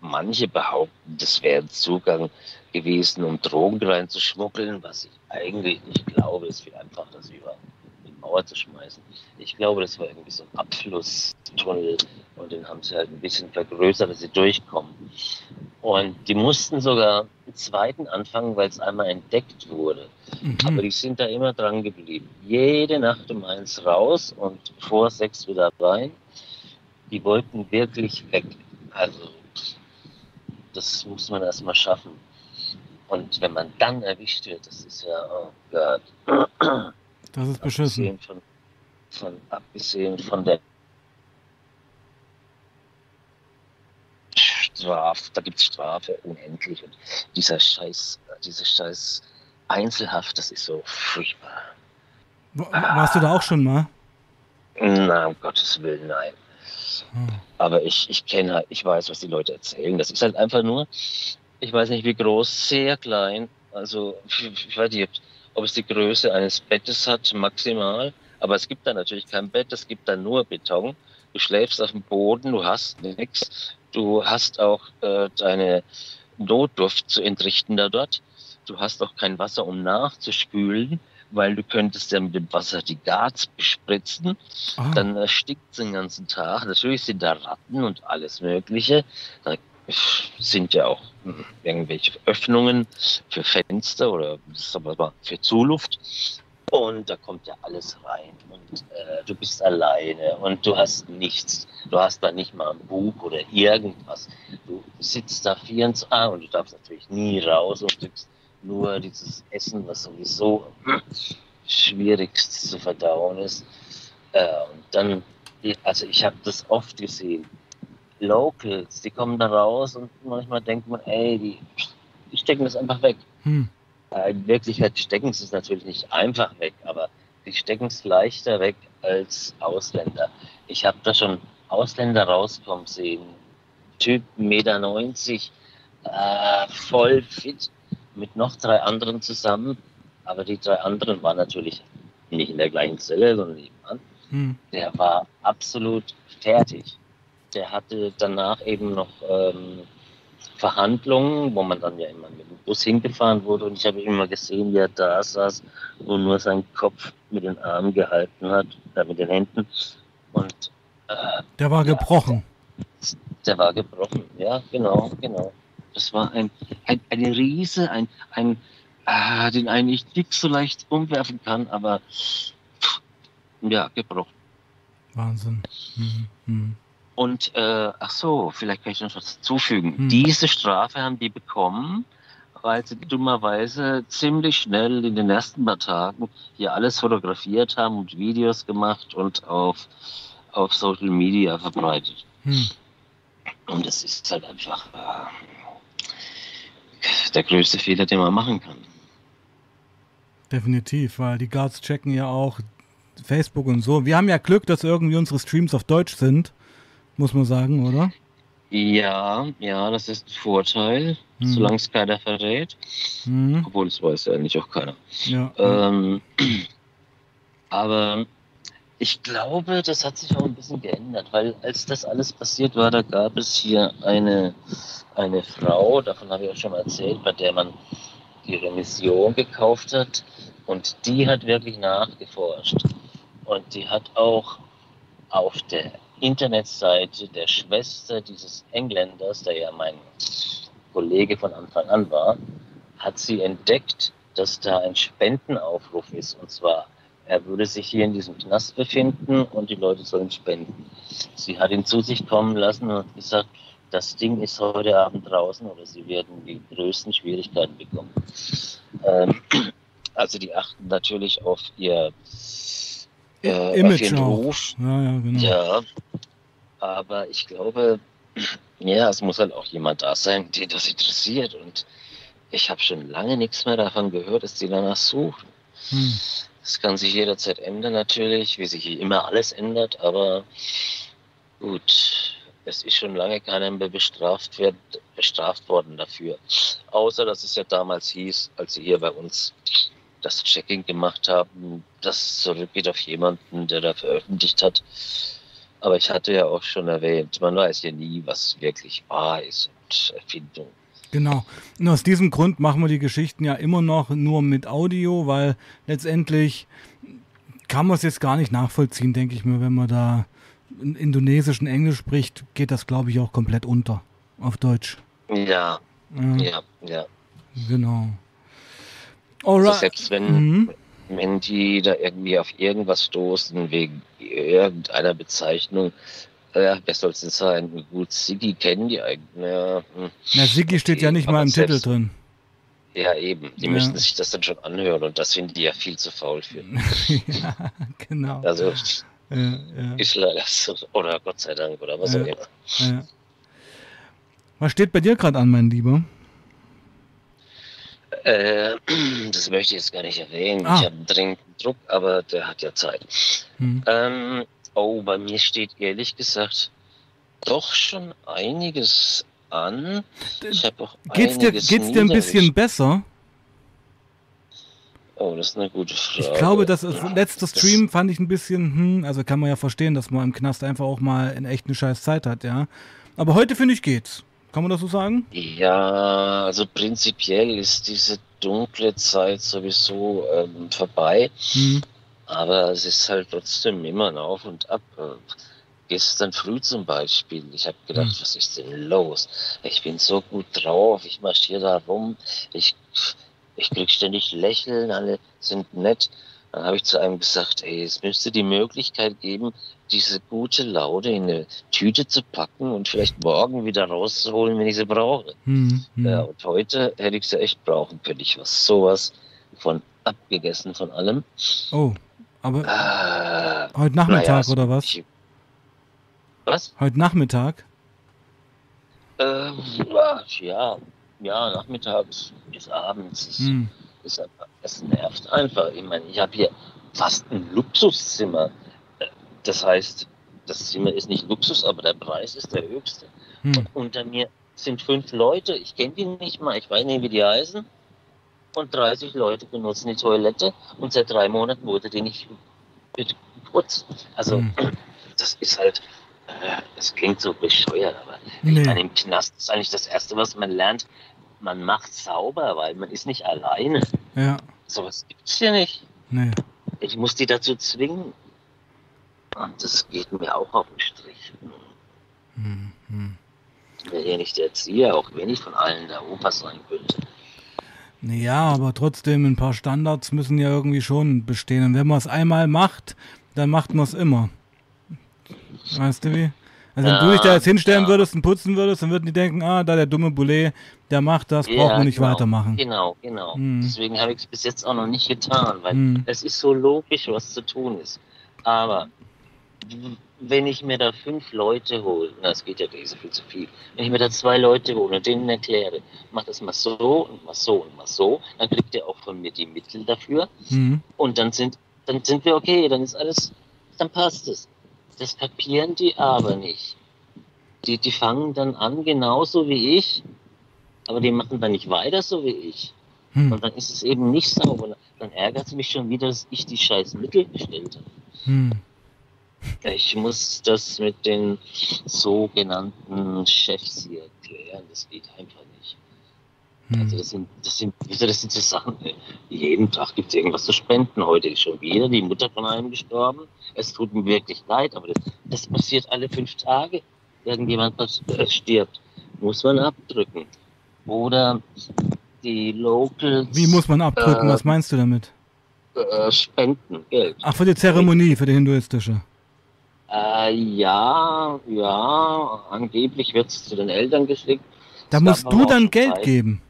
Manche behaupten, das wäre ein Zugang gewesen, um Drogen reinzuschmuggeln, was ich eigentlich nicht glaube. Ist viel einfacher, das über die Mauer zu schmeißen. Ich glaube, das war irgendwie so ein Abflusstunnel und den haben sie halt ein bisschen vergrößert, dass sie durchkommen. Und die mussten sogar einen zweiten anfangen, weil es einmal entdeckt wurde. Mhm. Aber die sind da immer dran geblieben. Jede Nacht um eins raus und vor sechs wieder rein. Die wollten wirklich weg. Also, das muss man erst mal schaffen. Und wenn man dann erwischt wird, das ist ja, oh Gott. Das ist beschissen. Abgesehen von, von, abgesehen von der Strafe, da gibt es Strafe unendlich. Und dieser Scheiß, diese Scheiß Einzelhaft, das ist so furchtbar. Wa- Warst du da auch schon mal? Na, um Gottes Willen, nein. Hm. Aber ich, ich kenne halt, ich weiß, was die Leute erzählen. Das ist halt einfach nur, ich weiß nicht wie groß, sehr klein. Also, ich weiß nicht, ob es die Größe eines Bettes hat, maximal. Aber es gibt da natürlich kein Bett, es gibt da nur Beton. Du schläfst auf dem Boden, du hast nichts. Du hast auch äh, deine Notdurft zu entrichten da dort. Du hast auch kein Wasser, um nachzuspülen, weil du könntest ja mit dem Wasser die Garz bespritzen. Ah. Dann erstickt es den ganzen Tag. Natürlich sind da Ratten und alles Mögliche. Da sind ja auch hm, irgendwelche Öffnungen für Fenster oder für Zuluft. Und da kommt ja alles rein. Und äh, du bist alleine und du hast nichts. Du hast da nicht mal ein Buch oder irgendwas. Du sitzt da 24 ah, und du darfst natürlich nie raus und kriegst nur dieses Essen, was sowieso schwierigst zu verdauen ist. Äh, und dann, also ich habe das oft gesehen. Locals, die kommen da raus und manchmal denkt man, ey, die, die stecken das einfach weg. Hm. Äh, In Wirklichkeit stecken sie es natürlich nicht einfach weg, aber die stecken es leichter weg als Ausländer. Ich habe da schon Ausländer rauskommen sehen. Typ 1,90 Meter, äh, voll fit, mit noch drei anderen zusammen. Aber die drei anderen waren natürlich nicht in der gleichen Zelle, sondern nebenan. Hm. Der war absolut fertig. Der hatte danach eben noch ähm, Verhandlungen, wo man dann ja immer mit dem Bus hingefahren wurde. Und ich habe immer gesehen, wie er da saß und nur seinen Kopf mit den Armen gehalten hat, äh, mit den Händen. Und Äh, Der war gebrochen. der war gebrochen. Ja, genau, genau. Das war ein, ein eine Riese, ein, ein ah, den eigentlich nicht so leicht umwerfen kann, aber ja, gebrochen. Wahnsinn. Mhm. Mhm. Und äh, ach so, vielleicht kann ich noch was zufügen. Hm. Diese Strafe haben die bekommen, weil sie dummerweise ziemlich schnell in den ersten paar Tagen hier alles fotografiert haben und Videos gemacht und auf, auf Social Media verbreitet. Hm. Und das ist halt einfach äh, der größte Fehler, den man machen kann. Definitiv, weil die Guards checken ja auch Facebook und so. Wir haben ja Glück, dass irgendwie unsere Streams auf Deutsch sind, muss man sagen, oder? Ja, ja, das ist ein Vorteil, Hm. solange es keiner verrät. Mhm. Obwohl, es weiß ja eigentlich auch keiner. Ja. Ähm, (clears throat) aber ich glaube, das hat sich auch ein bisschen geändert, weil als das alles passiert war, da gab es hier eine, eine Frau, davon habe ich auch schon mal erzählt, bei der man die Remission gekauft hat und die hat wirklich nachgeforscht. Und die hat auch auf der Internetseite der Schwester dieses Engländers, der ja mein Kollege von Anfang an war, hat sie entdeckt, dass da ein Spendenaufruf ist. Und zwar, er würde sich hier in diesem Knast befinden und die Leute sollen spenden. Sie hat ihn zu sich kommen lassen und gesagt, das Ding ist heute Abend draußen oder sie werden die größten Schwierigkeiten bekommen. Ähm, (clears throat) also die achten natürlich auf ihr äh, auf Image ihren auch. Ruf. Ja, ja, genau. Ja, aber ich glaube, (clears throat) ja, es muss halt auch jemand da sein, den das interessiert. Und ich habe schon lange nichts mehr davon gehört, dass die danach suchen. Hm. Das kann sich jederzeit ändern natürlich, wie sich hier immer alles ändert, aber gut, es ist schon lange keiner mehr bestraft, wird, bestraft worden dafür. Außer, dass es ja damals hieß, als sie hier bei uns das Checking gemacht haben, das zurückgeht auf jemanden, der da veröffentlicht hat. Aber ich hatte ja auch schon erwähnt, man weiß ja nie, was wirklich wahr ist und Erfindung. Genau. Und aus diesem Grund machen wir die Geschichten ja immer noch nur mit Audio, weil letztendlich kann man es jetzt gar nicht nachvollziehen, denke ich mir, wenn man da in indonesischen Englisch spricht, geht das, glaube ich, auch komplett unter auf Deutsch. Ja, Ja. ja, ja. Genau. Also Alright. selbst wenn, Mhm. wenn die da irgendwie auf irgendwas stoßen, wegen irgendeiner Bezeichnung, äh, wer soll es denn sein? Gut, Siggi kennen die eigentlich. Ja, hm. Na, Siggi steht ja nicht mal im Titel drin. ja eben. Die Ja. müssten sich das dann schon anhören und das finden die ja viel zu faul für. (laughs) ja, genau. Also Ja, ja, ist leider so. Oder Gott sei Dank oder was Ja. auch immer. ja. Was steht bei dir gerade an, mein Lieber? Äh, (clears throat) das möchte ich jetzt gar nicht erwähnen. Ah. Ich habe dringend Druck, aber der hat ja Zeit. Hm. Ähm, oh, bei mir steht ehrlich gesagt doch schon einiges an. Ich habe auch Geht's dir, geht's dir ein bisschen besser? Oh, das ist eine gute Frage. Ich glaube, das ist, letzte Stream fand ich ein bisschen, hm, also kann man ja verstehen, dass man im Knast einfach auch mal in echt eine scheiß Zeit hat, ja. Aber heute finde ich geht's. Kann man das so sagen? Ja, also prinzipiell ist diese dunkle Zeit sowieso ähm, vorbei. Hm. Aber es ist halt trotzdem immer ein Auf und Ab. Gestern früh zum Beispiel, ich habe gedacht, Hm. was ist denn los? Ich bin so gut drauf, ich marschiere da rum, ich, ich krieg ständig Lächeln, alle sind nett. Dann habe ich zu einem gesagt, ey, es müsste die Möglichkeit geben, diese gute Laune in eine Tüte zu packen und vielleicht morgen wieder rauszuholen, wenn ich sie brauche. Hm, hm. Ja, und heute hätte ich sie echt brauchen können. Ich war sowas von abgegessen von allem. Oh, aber Ah, heute Nachmittag naja, oder was? ich- Was? Heute Nachmittag? Ähm, ja, ja, nachmittags bis abends. Hm. ist es nervt einfach. Ich meine, ich habe hier fast ein Luxuszimmer. Das heißt, das Zimmer ist nicht Luxus, aber der Preis ist der höchste. Hm. Und unter mir sind fünf Leute. Ich kenne die nicht mal. Ich weiß nicht, wie die heißen. Und 30 Leute benutzen die Toilette. Und seit drei Monaten wurde die nicht geputzt. Also, Hm. (clears throat) das ist halt, äh, das klingt so bescheuert, aber Nee. ich meine, im Knast ist eigentlich das Erste, was man lernt. Man macht sauber, weil man ist nicht alleine. Ja, Sowas gibt's hier nicht. nee. Ich muss die dazu zwingen. Und das geht mir auch auf den Strich. Hm, hm. Ich bin ja nicht der Erzieher, auch wenn ich von allen der Opa sein könnte. Ja, aber trotzdem, ein paar Standards müssen ja irgendwie schon bestehen. Und wenn man es einmal macht, dann macht man es immer. Weißt du wie? Also wenn du dich da jetzt hinstellen würdest und putzen würdest, dann würden die denken, ah, da der dumme Boulet, der macht das, braucht man nicht genau, weitermachen. Genau, genau. Hm. Deswegen habe ich es bis jetzt auch noch nicht getan, weil Hm. es ist so logisch, was zu tun ist. Aber wenn ich mir da fünf Leute hole, na, das geht ja gleich so viel zu viel, wenn ich mir da zwei Leute hole und denen erkläre, mach das mal so und mal so und mal so, dann kriegt ihr auch von mir die Mittel dafür Mhm. und dann sind, dann sind wir okay, dann ist alles, dann passt es. Das kapieren die aber nicht. Die, die fangen dann an, genauso wie ich, aber die machen dann nicht weiter so wie ich. Hm. Und dann ist es eben nicht sauber. Dann ärgert es mich schon wieder, dass ich die scheiß Mittel bestellt habe. Hm. Ich muss das mit den sogenannten Chefs hier klären. Das geht einfach nicht. Hm. Also das sind, das sind, wieso, das sind so Sachen. Jeden Tag gibt es irgendwas zu spenden. Heute ist schon wieder die Mutter von einem gestorben. Es tut mir wirklich leid, aber das, das passiert alle fünf Tage. Irgendjemand äh, stirbt. Muss man abdrücken. Oder die Locals. Wie muss man abdrücken? äh, Was meinst du damit? äh, spenden, Geld. Ach, für die Zeremonie, für die hinduistische. Äh, ja, ja, angeblich wird es zu den Eltern geschickt. Da Es musst du aber dann Geld Zeit. geben.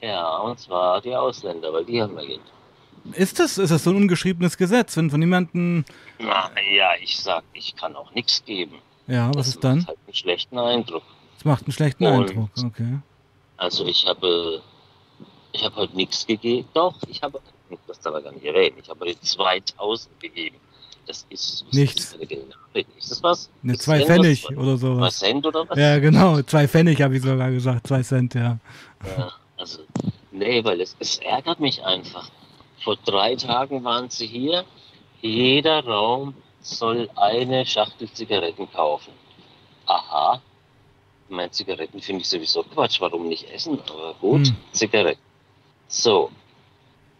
Ja, und zwar die Ausländer, weil die haben ja Geld. Ist das, ist das so ein ungeschriebenes Gesetz, wenn von jemandem. Na ja, ich sag, ich kann auch nichts geben. Ja, was das ist dann? macht halt einen schlechten Eindruck. Das macht einen schlechten Und- Eindruck, okay. Also ich habe, ich habe heute nichts gegeben. Doch, ich habe, das darf ich gar nicht erwähnen, ich habe heute 2000 gegeben. Das ist Nichts. Ist das, was? Ne, zwei das Pfennig was? oder sowas. Was Cent oder was? Ja, genau, zwei Pfennig habe ich sogar gesagt, zwei Cent, ja. Ja, also, nee, weil es, es ärgert mich einfach. Vor drei Tagen waren sie hier. Jeder Raum soll eine Schachtel Zigaretten kaufen. Aha. Meine Zigaretten finde ich sowieso Quatsch. Warum nicht essen? Aber gut, Hm. Zigaretten. So.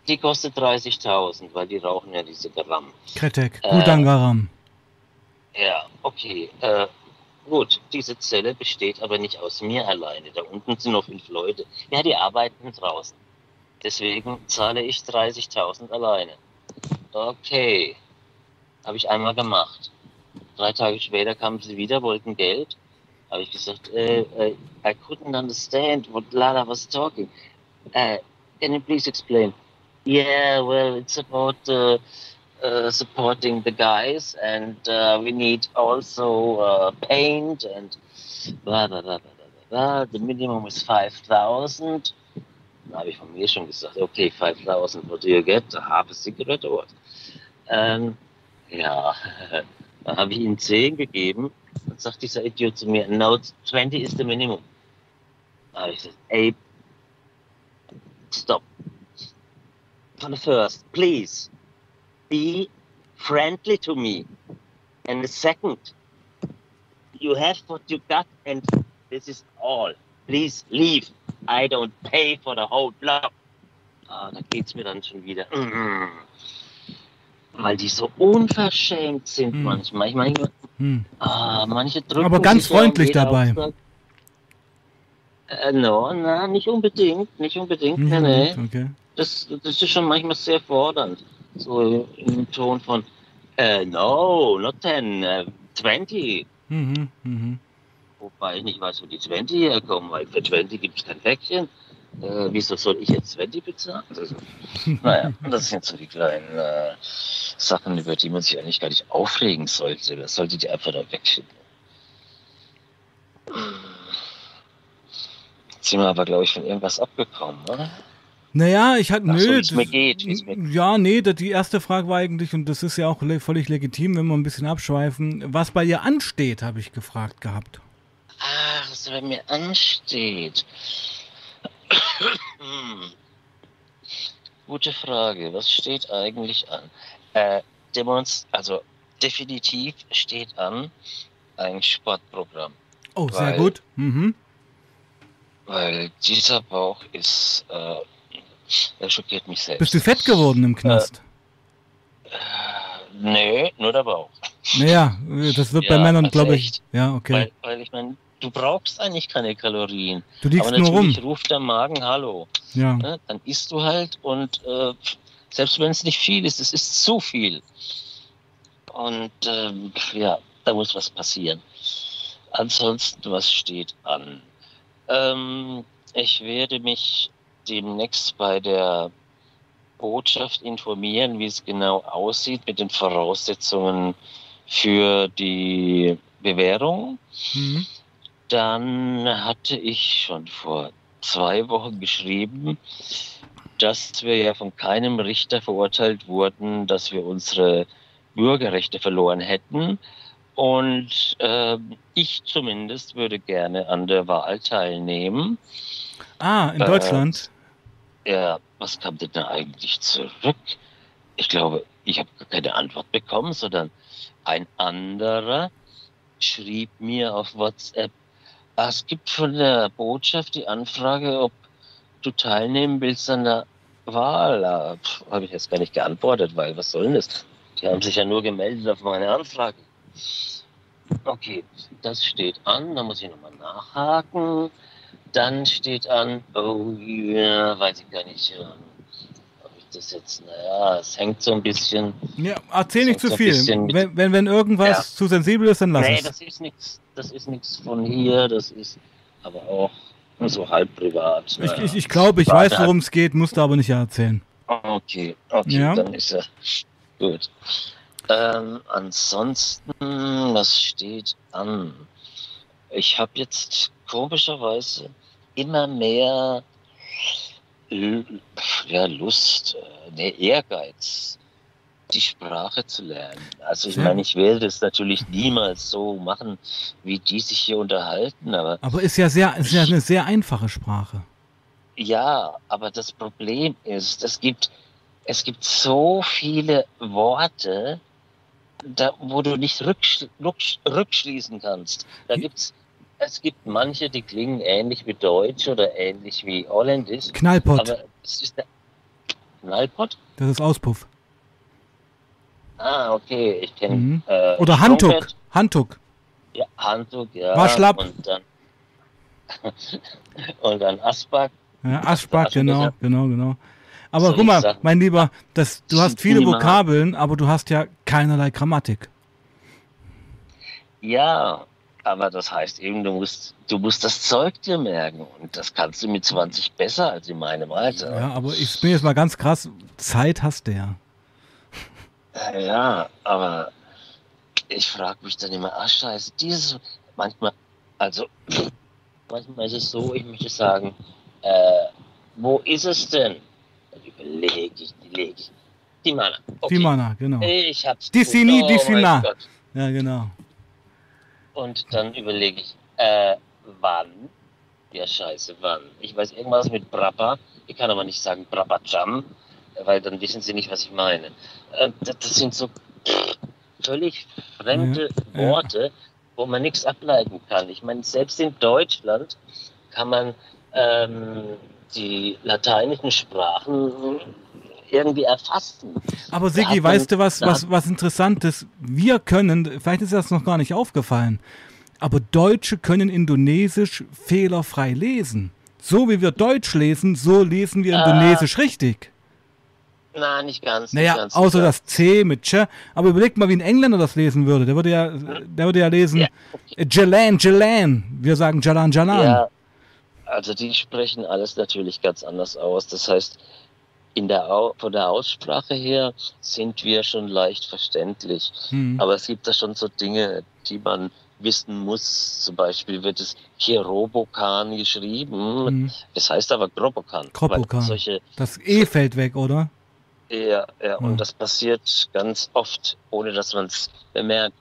Die kostet 30.000, weil die rauchen ja diese Gramm. Kretek, Äh, Gudangaram. Ja, okay. Äh, gut, diese Zelle besteht aber nicht aus mir alleine. Da unten sind noch fünf Leute. Ja, die arbeiten draußen. Deswegen zahle ich 30.000 alleine. Okay. Habe ich einmal gemacht. Drei Tage später kamen sie wieder, wollten Geld. Habe ich gesagt, äh, äh, I couldn't understand what Lala was talking. Uh, can you please explain? Yeah, well, it's about uh, uh, supporting the guys, and uh, we need also uh, paint and blah blah blah blah blah blah. The minimum is five thousand. Da habe ich von mir schon gesagt, okay, 5000, what do you get? A half a cigarette or what? Ähm, ja, (laughs) dann habe ich ihm 10 gegeben. Dann sagt dieser Idiot zu mir, no, 20 is the minimum. Da habe ich gesagt, ey, stop. The first, please, be friendly to me. And the second, you have what you got and this is all. Please leave. I don't pay for the whole block. Ah, da geht's mir dann schon wieder. Mm. Weil die so unverschämt sind manchmal. Ich meine, Hm. ah, manche drücken Aber ganz ja freundlich dabei. Auftrag. Äh, no, na, nicht unbedingt, nicht unbedingt, Nicht nee, unbedingt, okay. Das, das ist schon manchmal sehr fordernd. So im Ton von, äh, no, not 10, äh, 20. Mhm, mhm. Wobei ich nicht weiß, wo die 20 herkommen, weil für 20 gibt es kein Päckchen. Äh, wieso soll ich jetzt 20 bezahlen? Das, (laughs) naja, das sind so die kleinen äh, Sachen, über die man sich eigentlich gar nicht aufregen sollte. Das sollte die einfach da wegschicken. Jetzt sind wir aber, glaube ich, von irgendwas abgekommen, oder? Naja, ich hatte, Ach so, nö, wie's mir geht, wie's mir ja, nee, die erste Frage war eigentlich, und das ist ja auch le- völlig legitim, wenn wir ein bisschen abschweifen, was bei ihr ansteht, habe ich gefragt gehabt. Ach, was bei mir ansteht. (coughs) Gute Frage. Was steht eigentlich an? Äh, Demonst also definitiv steht an ein Sportprogramm. Oh, sehr Weil- gut. Mhm. Weil dieser Bauch ist, äh, schockiert mich selbst. Bist du fett geworden im Knast? Nee, nur der Bauch. Naja, das wird bei Ja, Männern, also glaube ich. echt. Ja, okay. Weil, weil ich meine, du brauchst eigentlich keine Kalorien. Du liegst Aber nur rum. ruft der Magen Hallo. Ja. Ne? Dann isst du halt und äh, selbst wenn es nicht viel ist, es ist zu viel. Und ähm, ja, da muss was passieren. Ansonsten, was steht an? Ähm, ich werde mich demnächst bei der Botschaft informieren, wie es genau aussieht mit den Voraussetzungen für die Bewährung. Mhm. Dann hatte ich schon vor zwei Wochen geschrieben, dass wir ja von keinem Richter verurteilt wurden, dass wir unsere Bürgerrechte verloren hätten. Und ähm, ich zumindest würde gerne an der Wahl teilnehmen. Ah, in Äh, Deutschland. Ja, was kam denn da eigentlich zurück? Ich glaube, ich habe keine Antwort bekommen, sondern ein anderer schrieb mir auf WhatsApp, ah, es gibt von der Botschaft die Anfrage, ob du teilnehmen willst an der Wahl. Ah, Habe ich jetzt gar nicht geantwortet, weil was soll denn das? Die haben sich ja nur gemeldet auf meine Anfrage. Okay, das steht an, da muss ich nochmal nachhaken. Dann steht an, oh ja, weiß ich gar nicht, ob ich das jetzt, naja, es hängt so ein bisschen. Ja, erzähl nicht so zu ein viel. Wenn, wenn, wenn irgendwas Ja. zu sensibel ist, dann lass nee, es. das ist nichts, das ist nichts von hier, das ist aber auch nur so halb privat. Ich, naja. ich, ich glaube, ich weiß, worum es geht, musst du aber nicht erzählen. Okay, okay, Ja. dann ist er gut. Ähm, ansonsten, was steht an? Ich habe jetzt komischerweise immer mehr ja, Lust, nee, Ehrgeiz, die Sprache zu lernen. Also ich meine, ich werde es natürlich niemals so machen, wie die sich hier unterhalten, aber Aber ist ja sehr, ist ja eine sehr einfache Sprache. Ja, aber das Problem ist, es gibt, es gibt so viele Worte, da, wo du nicht rücksch, rücksch, rückschließen kannst. Da gibt's, es gibt manche, die klingen ähnlich wie Deutsch oder ähnlich wie Holländisch. Knallpott. Aber es ist der Knallpott? Das ist Auspuff. Ah, okay, ich kenne. Mhm. Äh, Oder Handtuck. Strumpet. Handtuck. Ja, Handtuck, ja. War schlapp. Und dann, (laughs) und dann Asbach. Ja, Aschback, genau, genau, genau. Aber Soll guck mal, sagen? mein Lieber, das, du hast viele. Vokabeln, aber du hast ja keinerlei Grammatik. Ja, aber das heißt eben, du musst, du musst das Zeug dir merken. Und das kannst du mit 20 besser als in meinem Alter. Ja, aber ich bin jetzt mal ganz krass, Zeit hast du ja. Ja, aber ich frage mich dann immer, ach scheiße, dieses, manchmal, also, manchmal ist es so, ich möchte sagen, äh, wo ist es denn? Überlege ich, überlege ich. Die Mana. Okay. Die Mana, genau. Ich hab's. Die gefunden. Sini, Oh die mein Sina. Gott. Ja, genau. Und dann überlege ich, äh, wann? Ja, scheiße, wann? Ich weiß irgendwas mit Brappa. Ich kann aber nicht sagen Brappa-Jam, weil dann wissen sie nicht, was ich meine. Äh, das, das sind so völlig fremde Ja, ja. Worte, wo man nichts ableiten kann. Ich meine, selbst in Deutschland kann man ähm, die lateinischen Sprachen irgendwie erfassen. Aber Sigi, man- weißt du was, was, was interessant ist? Wir können, vielleicht ist das noch gar nicht aufgefallen, aber Deutsche können Indonesisch fehlerfrei lesen. So wie wir Deutsch lesen, so lesen wir Ah. Indonesisch richtig. Na, nicht ganz. Naja, nicht ganz, außer nicht das C mit Ch. Aber überleg mal, wie ein Engländer das lesen würde. Der würde ja, der würde ja lesen Ja, äh, Jalan, Jalan. Wir sagen Jalan, Jalan. Ja, also die sprechen alles natürlich ganz anders aus. Das heißt, in der Au von der Aussprache her sind wir schon leicht verständlich. Hm. Aber es gibt da schon so Dinge, die man wissen muss. Zum Beispiel wird es hier Robokan geschrieben. Hm. Das heißt aber Grobokan. weil Kropokan. Solche, Das E fällt weg, oder? ja, ja, Hm. und das passiert ganz oft, ohne dass man es bemerkt.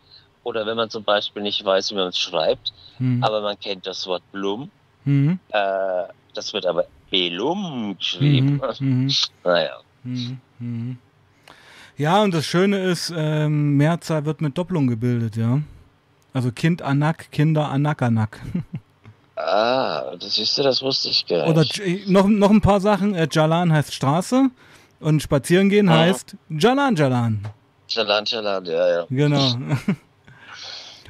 Oder wenn man zum Beispiel nicht weiß, wie man es schreibt, Hm. aber man kennt das Wort Blum, Mhm. äh, das wird aber Belum geschrieben. Mhm. Mhm. Naja. Mhm. Mhm. Ja, und das Schöne ist, ähm, Mehrzahl wird mit Doppelung gebildet, ja. Also Kind Anak, Kinder Anak Anak. Ah, das siehst du, das wusste ich gar Oder nicht. J- noch, noch ein paar Sachen. Äh, Jalan heißt Straße und spazieren gehen Mhm. heißt Jalan Jalan. Chalan, Chalan, ja, ja. Genau. (laughs)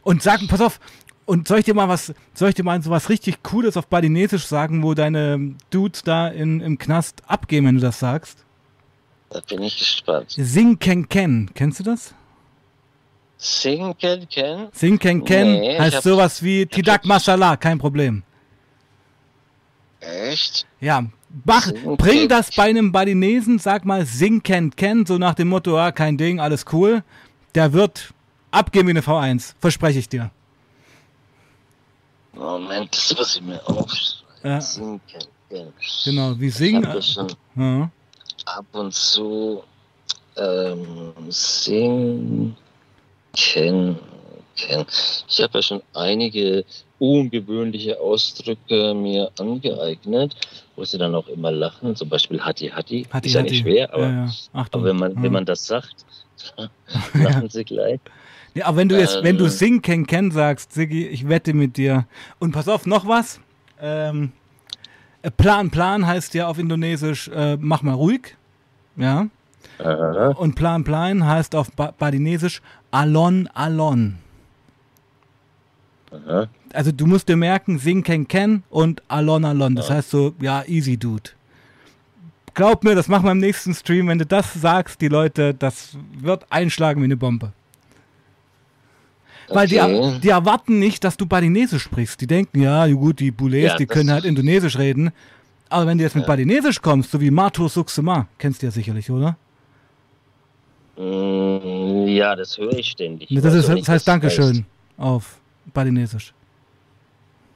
Und sag, pass auf, und soll ich dir mal was, soll ich dir mal so was richtig Cooles auf Balinesisch sagen, wo deine Dudes da in, im Knast abgehen, wenn du das sagst? Da bin ich gespannt. Sing Ken Ken, kennst du das? Sing Ken Ken? Sing Ken Ken Nee, heißt sowas wie Tidak Mashallah, kein Problem. Echt? Ja, mach, Sing bring das bei einem Balinesen, sag mal Sing Ken Ken, so nach dem Motto, ah, kein Ding, alles cool. Der wird abgehen wie eine V1, verspreche ich dir. Moment, das muss ich mir aufschreiben. Ja. Sing Ken Ken. Genau, wie Ich singen. habe schon Ja. ab und zu ähm, Sing Ken Ken. Ich habe ja schon einige ungewöhnliche Ausdrücke mir angeeignet, wo sie dann auch immer lachen. Zum Beispiel Hatti Hatti. Hatti, Ist ja nicht schwer, aber, Ja, ja. Aber wenn man Ja. wenn man das sagt, (laughs) (laughs) lachen sie gleich. Ja, aber wenn du jetzt, wenn du Ähm. Sing Ken Ken sagst, Siggi, ich wette mit dir. Und pass auf, noch was. Ähm, äh, Plan Plan heißt ja auf Indonesisch, äh, mach mal ruhig. Ja. Und Plan Plan heißt auf ba Balinesisch Alon Alon. Also du musst dir merken, Sing Ken Ken und Alon Alon. Das heißt so, ja, easy dude. Glaub mir, das machen wir im nächsten Stream. Wenn du das sagst, die Leute, das wird einschlagen wie eine Bombe. Weil die, Okay. die erwarten nicht, dass du Balinesisch sprichst. Die denken, ja, gut, die Boules, Ja, die können halt Indonesisch reden. Aber wenn du jetzt mit Ja. Balinesisch kommst, so wie Mato Suksema, kennst du ja sicherlich, oder? Mm, Ja, das höre ich ständig. Das, ist, auch das nicht, heißt Dankeschön auf Balinesisch.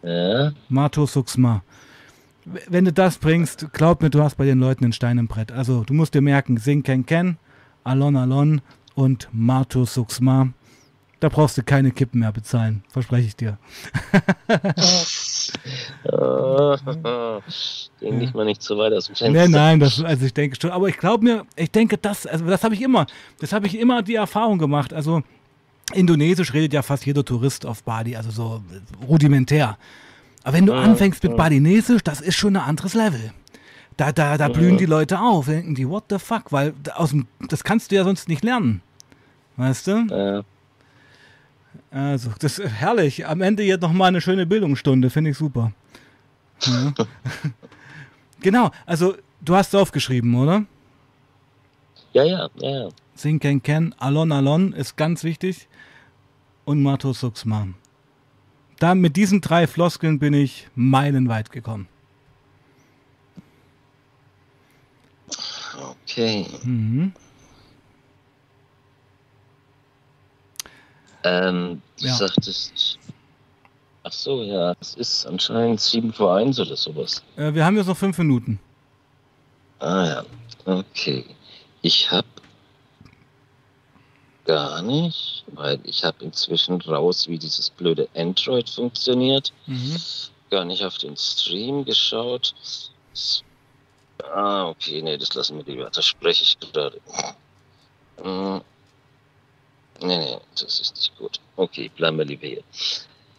Ja. Mato Suksma. W- Wenn du das bringst, glaub mir, du hast bei den Leuten einen Stein im Brett. Also du musst dir merken, Sing Ken Ken, Alon Alon und Mato Suksma. Da brauchst du keine Kippen mehr bezahlen, verspreche ich dir. Ah, (laughs) Denk nicht mal nicht so weit aus dem Fenster. Nein, nein, das, also ich denke schon. Aber ich glaube mir, ich denke, das, also das habe ich immer, das habe ich immer die Erfahrung gemacht. Also Indonesisch redet ja fast jeder Tourist auf Bali, also so rudimentär. Aber wenn du anfängst mit. Balinesisch, das ist schon ein anderes Level. Da, da, da blühen die Leute auf, denken die, what the fuck, weil aus dem, das kannst du ja sonst nicht lernen. Weißt du? Ja. Also, das ist herrlich. Am Ende jetzt nochmal eine schöne Bildungsstunde, finde ich super. Ja. (laughs) genau, also du hast es aufgeschrieben, oder? Ja, ja, ja, ja. Sing Ken Ken, Alon Alon ist ganz wichtig. Und Mato Suxma. Da mit diesen drei Floskeln bin ich meilenweit gekommen. Okay. Mhm. Ähm, du Ja. sagtest. Ach so, ja, es ist anscheinend 7 vor 1 oder sowas. Äh, wir haben jetzt noch fünf Minuten. Ah ja, okay. Ich hab gar nicht, weil ich habe inzwischen raus, wie dieses blöde Android funktioniert. Mhm. Gar nicht auf den Stream geschaut. Ah, okay, nee, das lassen wir lieber. Da spreche ich gerade. Nee, nee, das ist nicht gut. Okay, bleiben wir lieber hier.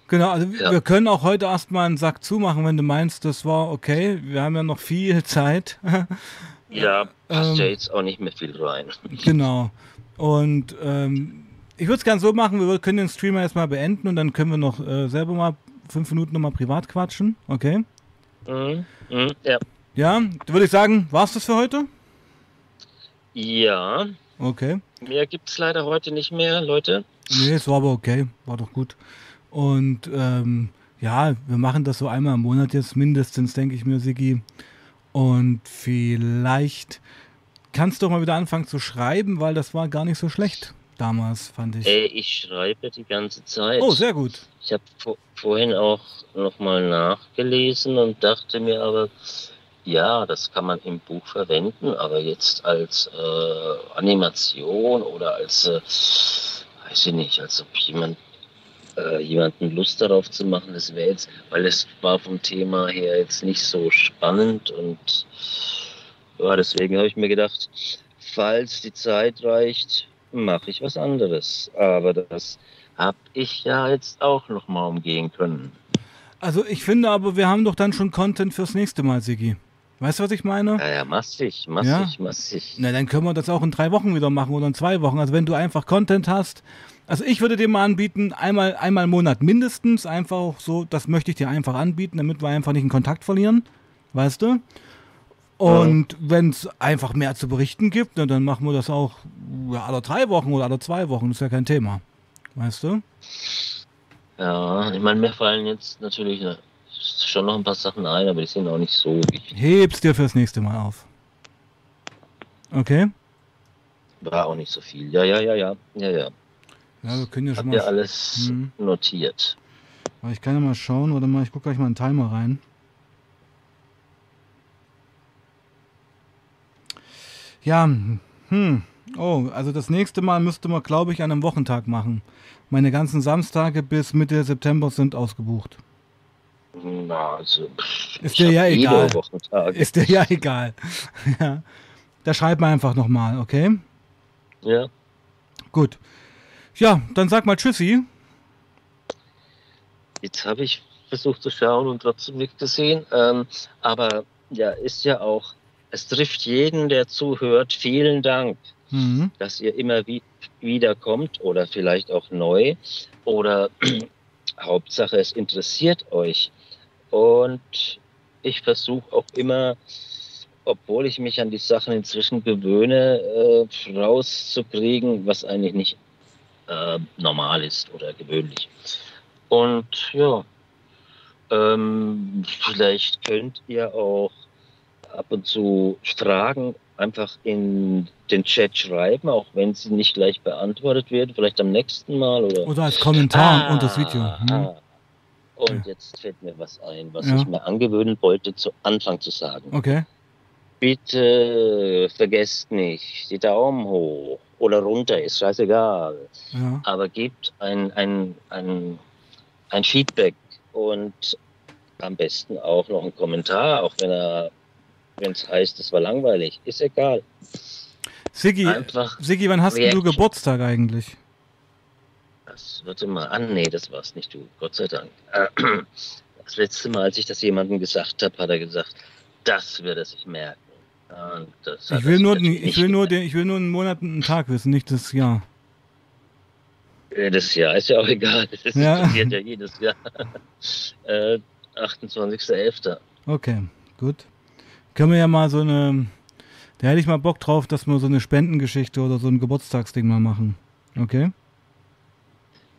Genau, also wir- Ja. wir können auch heute erstmal einen Sack zumachen, wenn du meinst, das war okay. Wir haben ja noch viel (laughs) Zeit. Ja, passt Ähm. ja jetzt auch nicht mehr viel rein. Genau. Und ähm, ich würde es gerne so machen, wir können den Streamer jetzt mal beenden und dann können wir noch äh, selber mal fünf Minuten nochmal privat quatschen. Okay? Mhm. Mhm. Ja. Ja, würde ich sagen, war's das für heute? Ja, Okay. mehr gibt's leider heute nicht mehr, Leute. Nee, es war aber okay. War doch gut. Und ähm, ja, wir machen das so einmal im Monat jetzt mindestens, denke ich mir, Sigi. Und vielleicht kannst du doch mal wieder anfangen zu schreiben, weil das war gar nicht so schlecht damals, fand ich. Äh, ich schreibe die ganze Zeit. Oh, sehr gut. Ich habe vor, vorhin auch nochmal nachgelesen und dachte mir aber, ja, das kann man im Buch verwenden, aber jetzt als äh, Animation oder als, äh, weiß ich nicht, als ob jemand äh, jemanden Lust darauf zu machen, das wäre jetzt, weil es war vom Thema her jetzt nicht so spannend und ja, deswegen habe ich mir gedacht, falls die Zeit reicht, mache ich was anderes. Aber das habe ich ja jetzt auch noch mal umgehen können. Also ich finde aber, wir haben doch dann schon Content fürs nächste Mal, Sigi. Weißt du, was ich meine? Ja, ja, massig, massig, Ja? massig. Na, dann können wir das auch in drei Wochen wieder machen oder in zwei Wochen. Also wenn du einfach Content hast. Also ich würde dir mal anbieten, einmal, einmal im Monat mindestens, einfach auch so, das möchte ich dir einfach anbieten, damit wir einfach nicht in Kontakt verlieren. Weißt du? Und wenn es einfach mehr zu berichten gibt, na, dann machen wir das auch ja, alle drei Wochen oder alle zwei Wochen. Das ist ja kein Thema. Weißt du? Ja, ich meine, mir fallen jetzt natürlich schon noch ein paar Sachen ein, aber die sind auch nicht so wichtig. Heb's dir fürs nächste Mal auf. Okay? War auch nicht so viel. Ja, ja, ja, ja, ja, ja. Ja, wir können ja schon mal. ihr alles Hm. notiert? Aber ich kann ja mal schauen, warte mal, ich gucke gleich mal einen Timer rein. Ja, hm. Oh, also das nächste Mal müsste man, glaube ich, an einem Wochentag machen. Meine ganzen Samstage bis Mitte September sind ausgebucht. Na, also, pff, Ist dir ja egal. Ist dir ja egal. ja. Da schreib mal einfach nochmal, okay? Ja. Gut. Ja, dann sag mal Tschüssi. Jetzt habe ich versucht zu schauen und trotzdem nichts gesehen. Ähm, aber ja, ist ja auch, es trifft jeden, der zuhört. Vielen Dank, Mhm. dass ihr immer wie, wieder kommt oder vielleicht auch neu. Oder (clears throat) Hauptsache, es interessiert euch. Und ich versuche auch immer, obwohl ich mich an die Sachen inzwischen gewöhne, äh, rauszukriegen, was eigentlich nicht äh, normal ist oder gewöhnlich. Und ja, ähm, vielleicht könnt ihr auch ab und zu Fragen einfach in den Chat schreiben, auch wenn sie nicht gleich beantwortet werden, vielleicht am nächsten Mal oder. Oder als Kommentar Ah, unter das Video. Hm. ah. Und jetzt fällt mir was ein, was Ja. ich mir angewöhnen wollte, zu Anfang zu sagen. Okay. Bitte vergesst nicht, die Daumen hoch oder runter, ist scheißegal. Ja. Aber gebt ein, ein, ein, ein Feedback und am besten auch noch einen Kommentar, auch wenn er, wenn es heißt, es war langweilig. Ist egal. Siggi, Einfach Siggi, wann hast du. Geburtstag eigentlich? Das warte mal an. Nee, das war's nicht du. Gott sei Dank. Äh, (clears throat) Das letzte Mal, als ich das jemandem gesagt habe, hat er gesagt, das wird er sich merken. Ich will nur, natürlich ich will nur, den, ich will nur einen Monat und einen Tag wissen, nicht das Jahr. Äh, Das Jahr ist ja auch (laughs) egal. Das Ja. passiert ja jedes Jahr. (laughs) äh, 28.11. Okay, gut. Können wir ja mal so eine, da hätte ich mal Bock drauf, dass wir so eine Spendengeschichte oder so ein Geburtstagsding mal machen. Okay?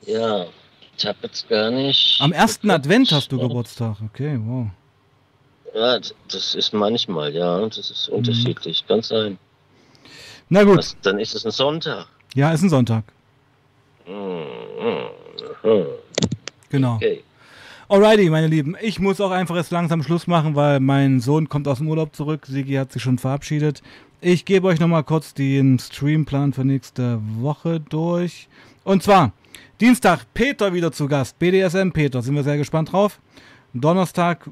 Ja, ich habe jetzt gar nicht. Am ersten Advent hast du Geburtstag. Okay, wow. Ja, das ist manchmal, ja. Das ist unterschiedlich. Kann sein. Mhm. Na gut. Was, dann ist es ein Sonntag. Ja, ist ein Sonntag. Mhm. Mhm. Genau. Okay. Alrighty, meine Lieben. Ich muss auch einfach jetzt langsam Schluss machen, weil mein Sohn kommt aus dem Urlaub zurück. Sigi hat sich schon verabschiedet. Ich gebe euch nochmal kurz den Streamplan für nächste Woche durch. Und zwar Dienstag Peter wieder zu Gast. BDSM Peter, sind wir sehr gespannt drauf. Donnerstag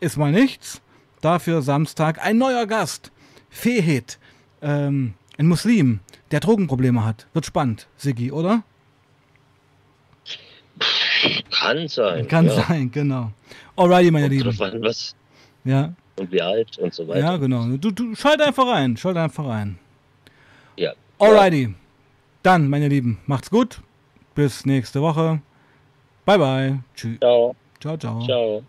ist mal nichts. Dafür Samstag ein neuer Gast. Fehit. Ähm, ein Muslim, der Drogenprobleme hat. Wird spannend, Sigi, oder? Kann sein. Kann ja. sein, genau. Alrighty, meine Lieben. an, was Ja, und wie alt und so weiter. ja, genau. Du, du schalt einfach rein, schalt einfach rein. Ja. Alrighty. Dann, meine Lieben, macht's gut. Bis nächste Woche. Bye, bye. Tschüss. Ciao. Ciao, ciao. Ciao.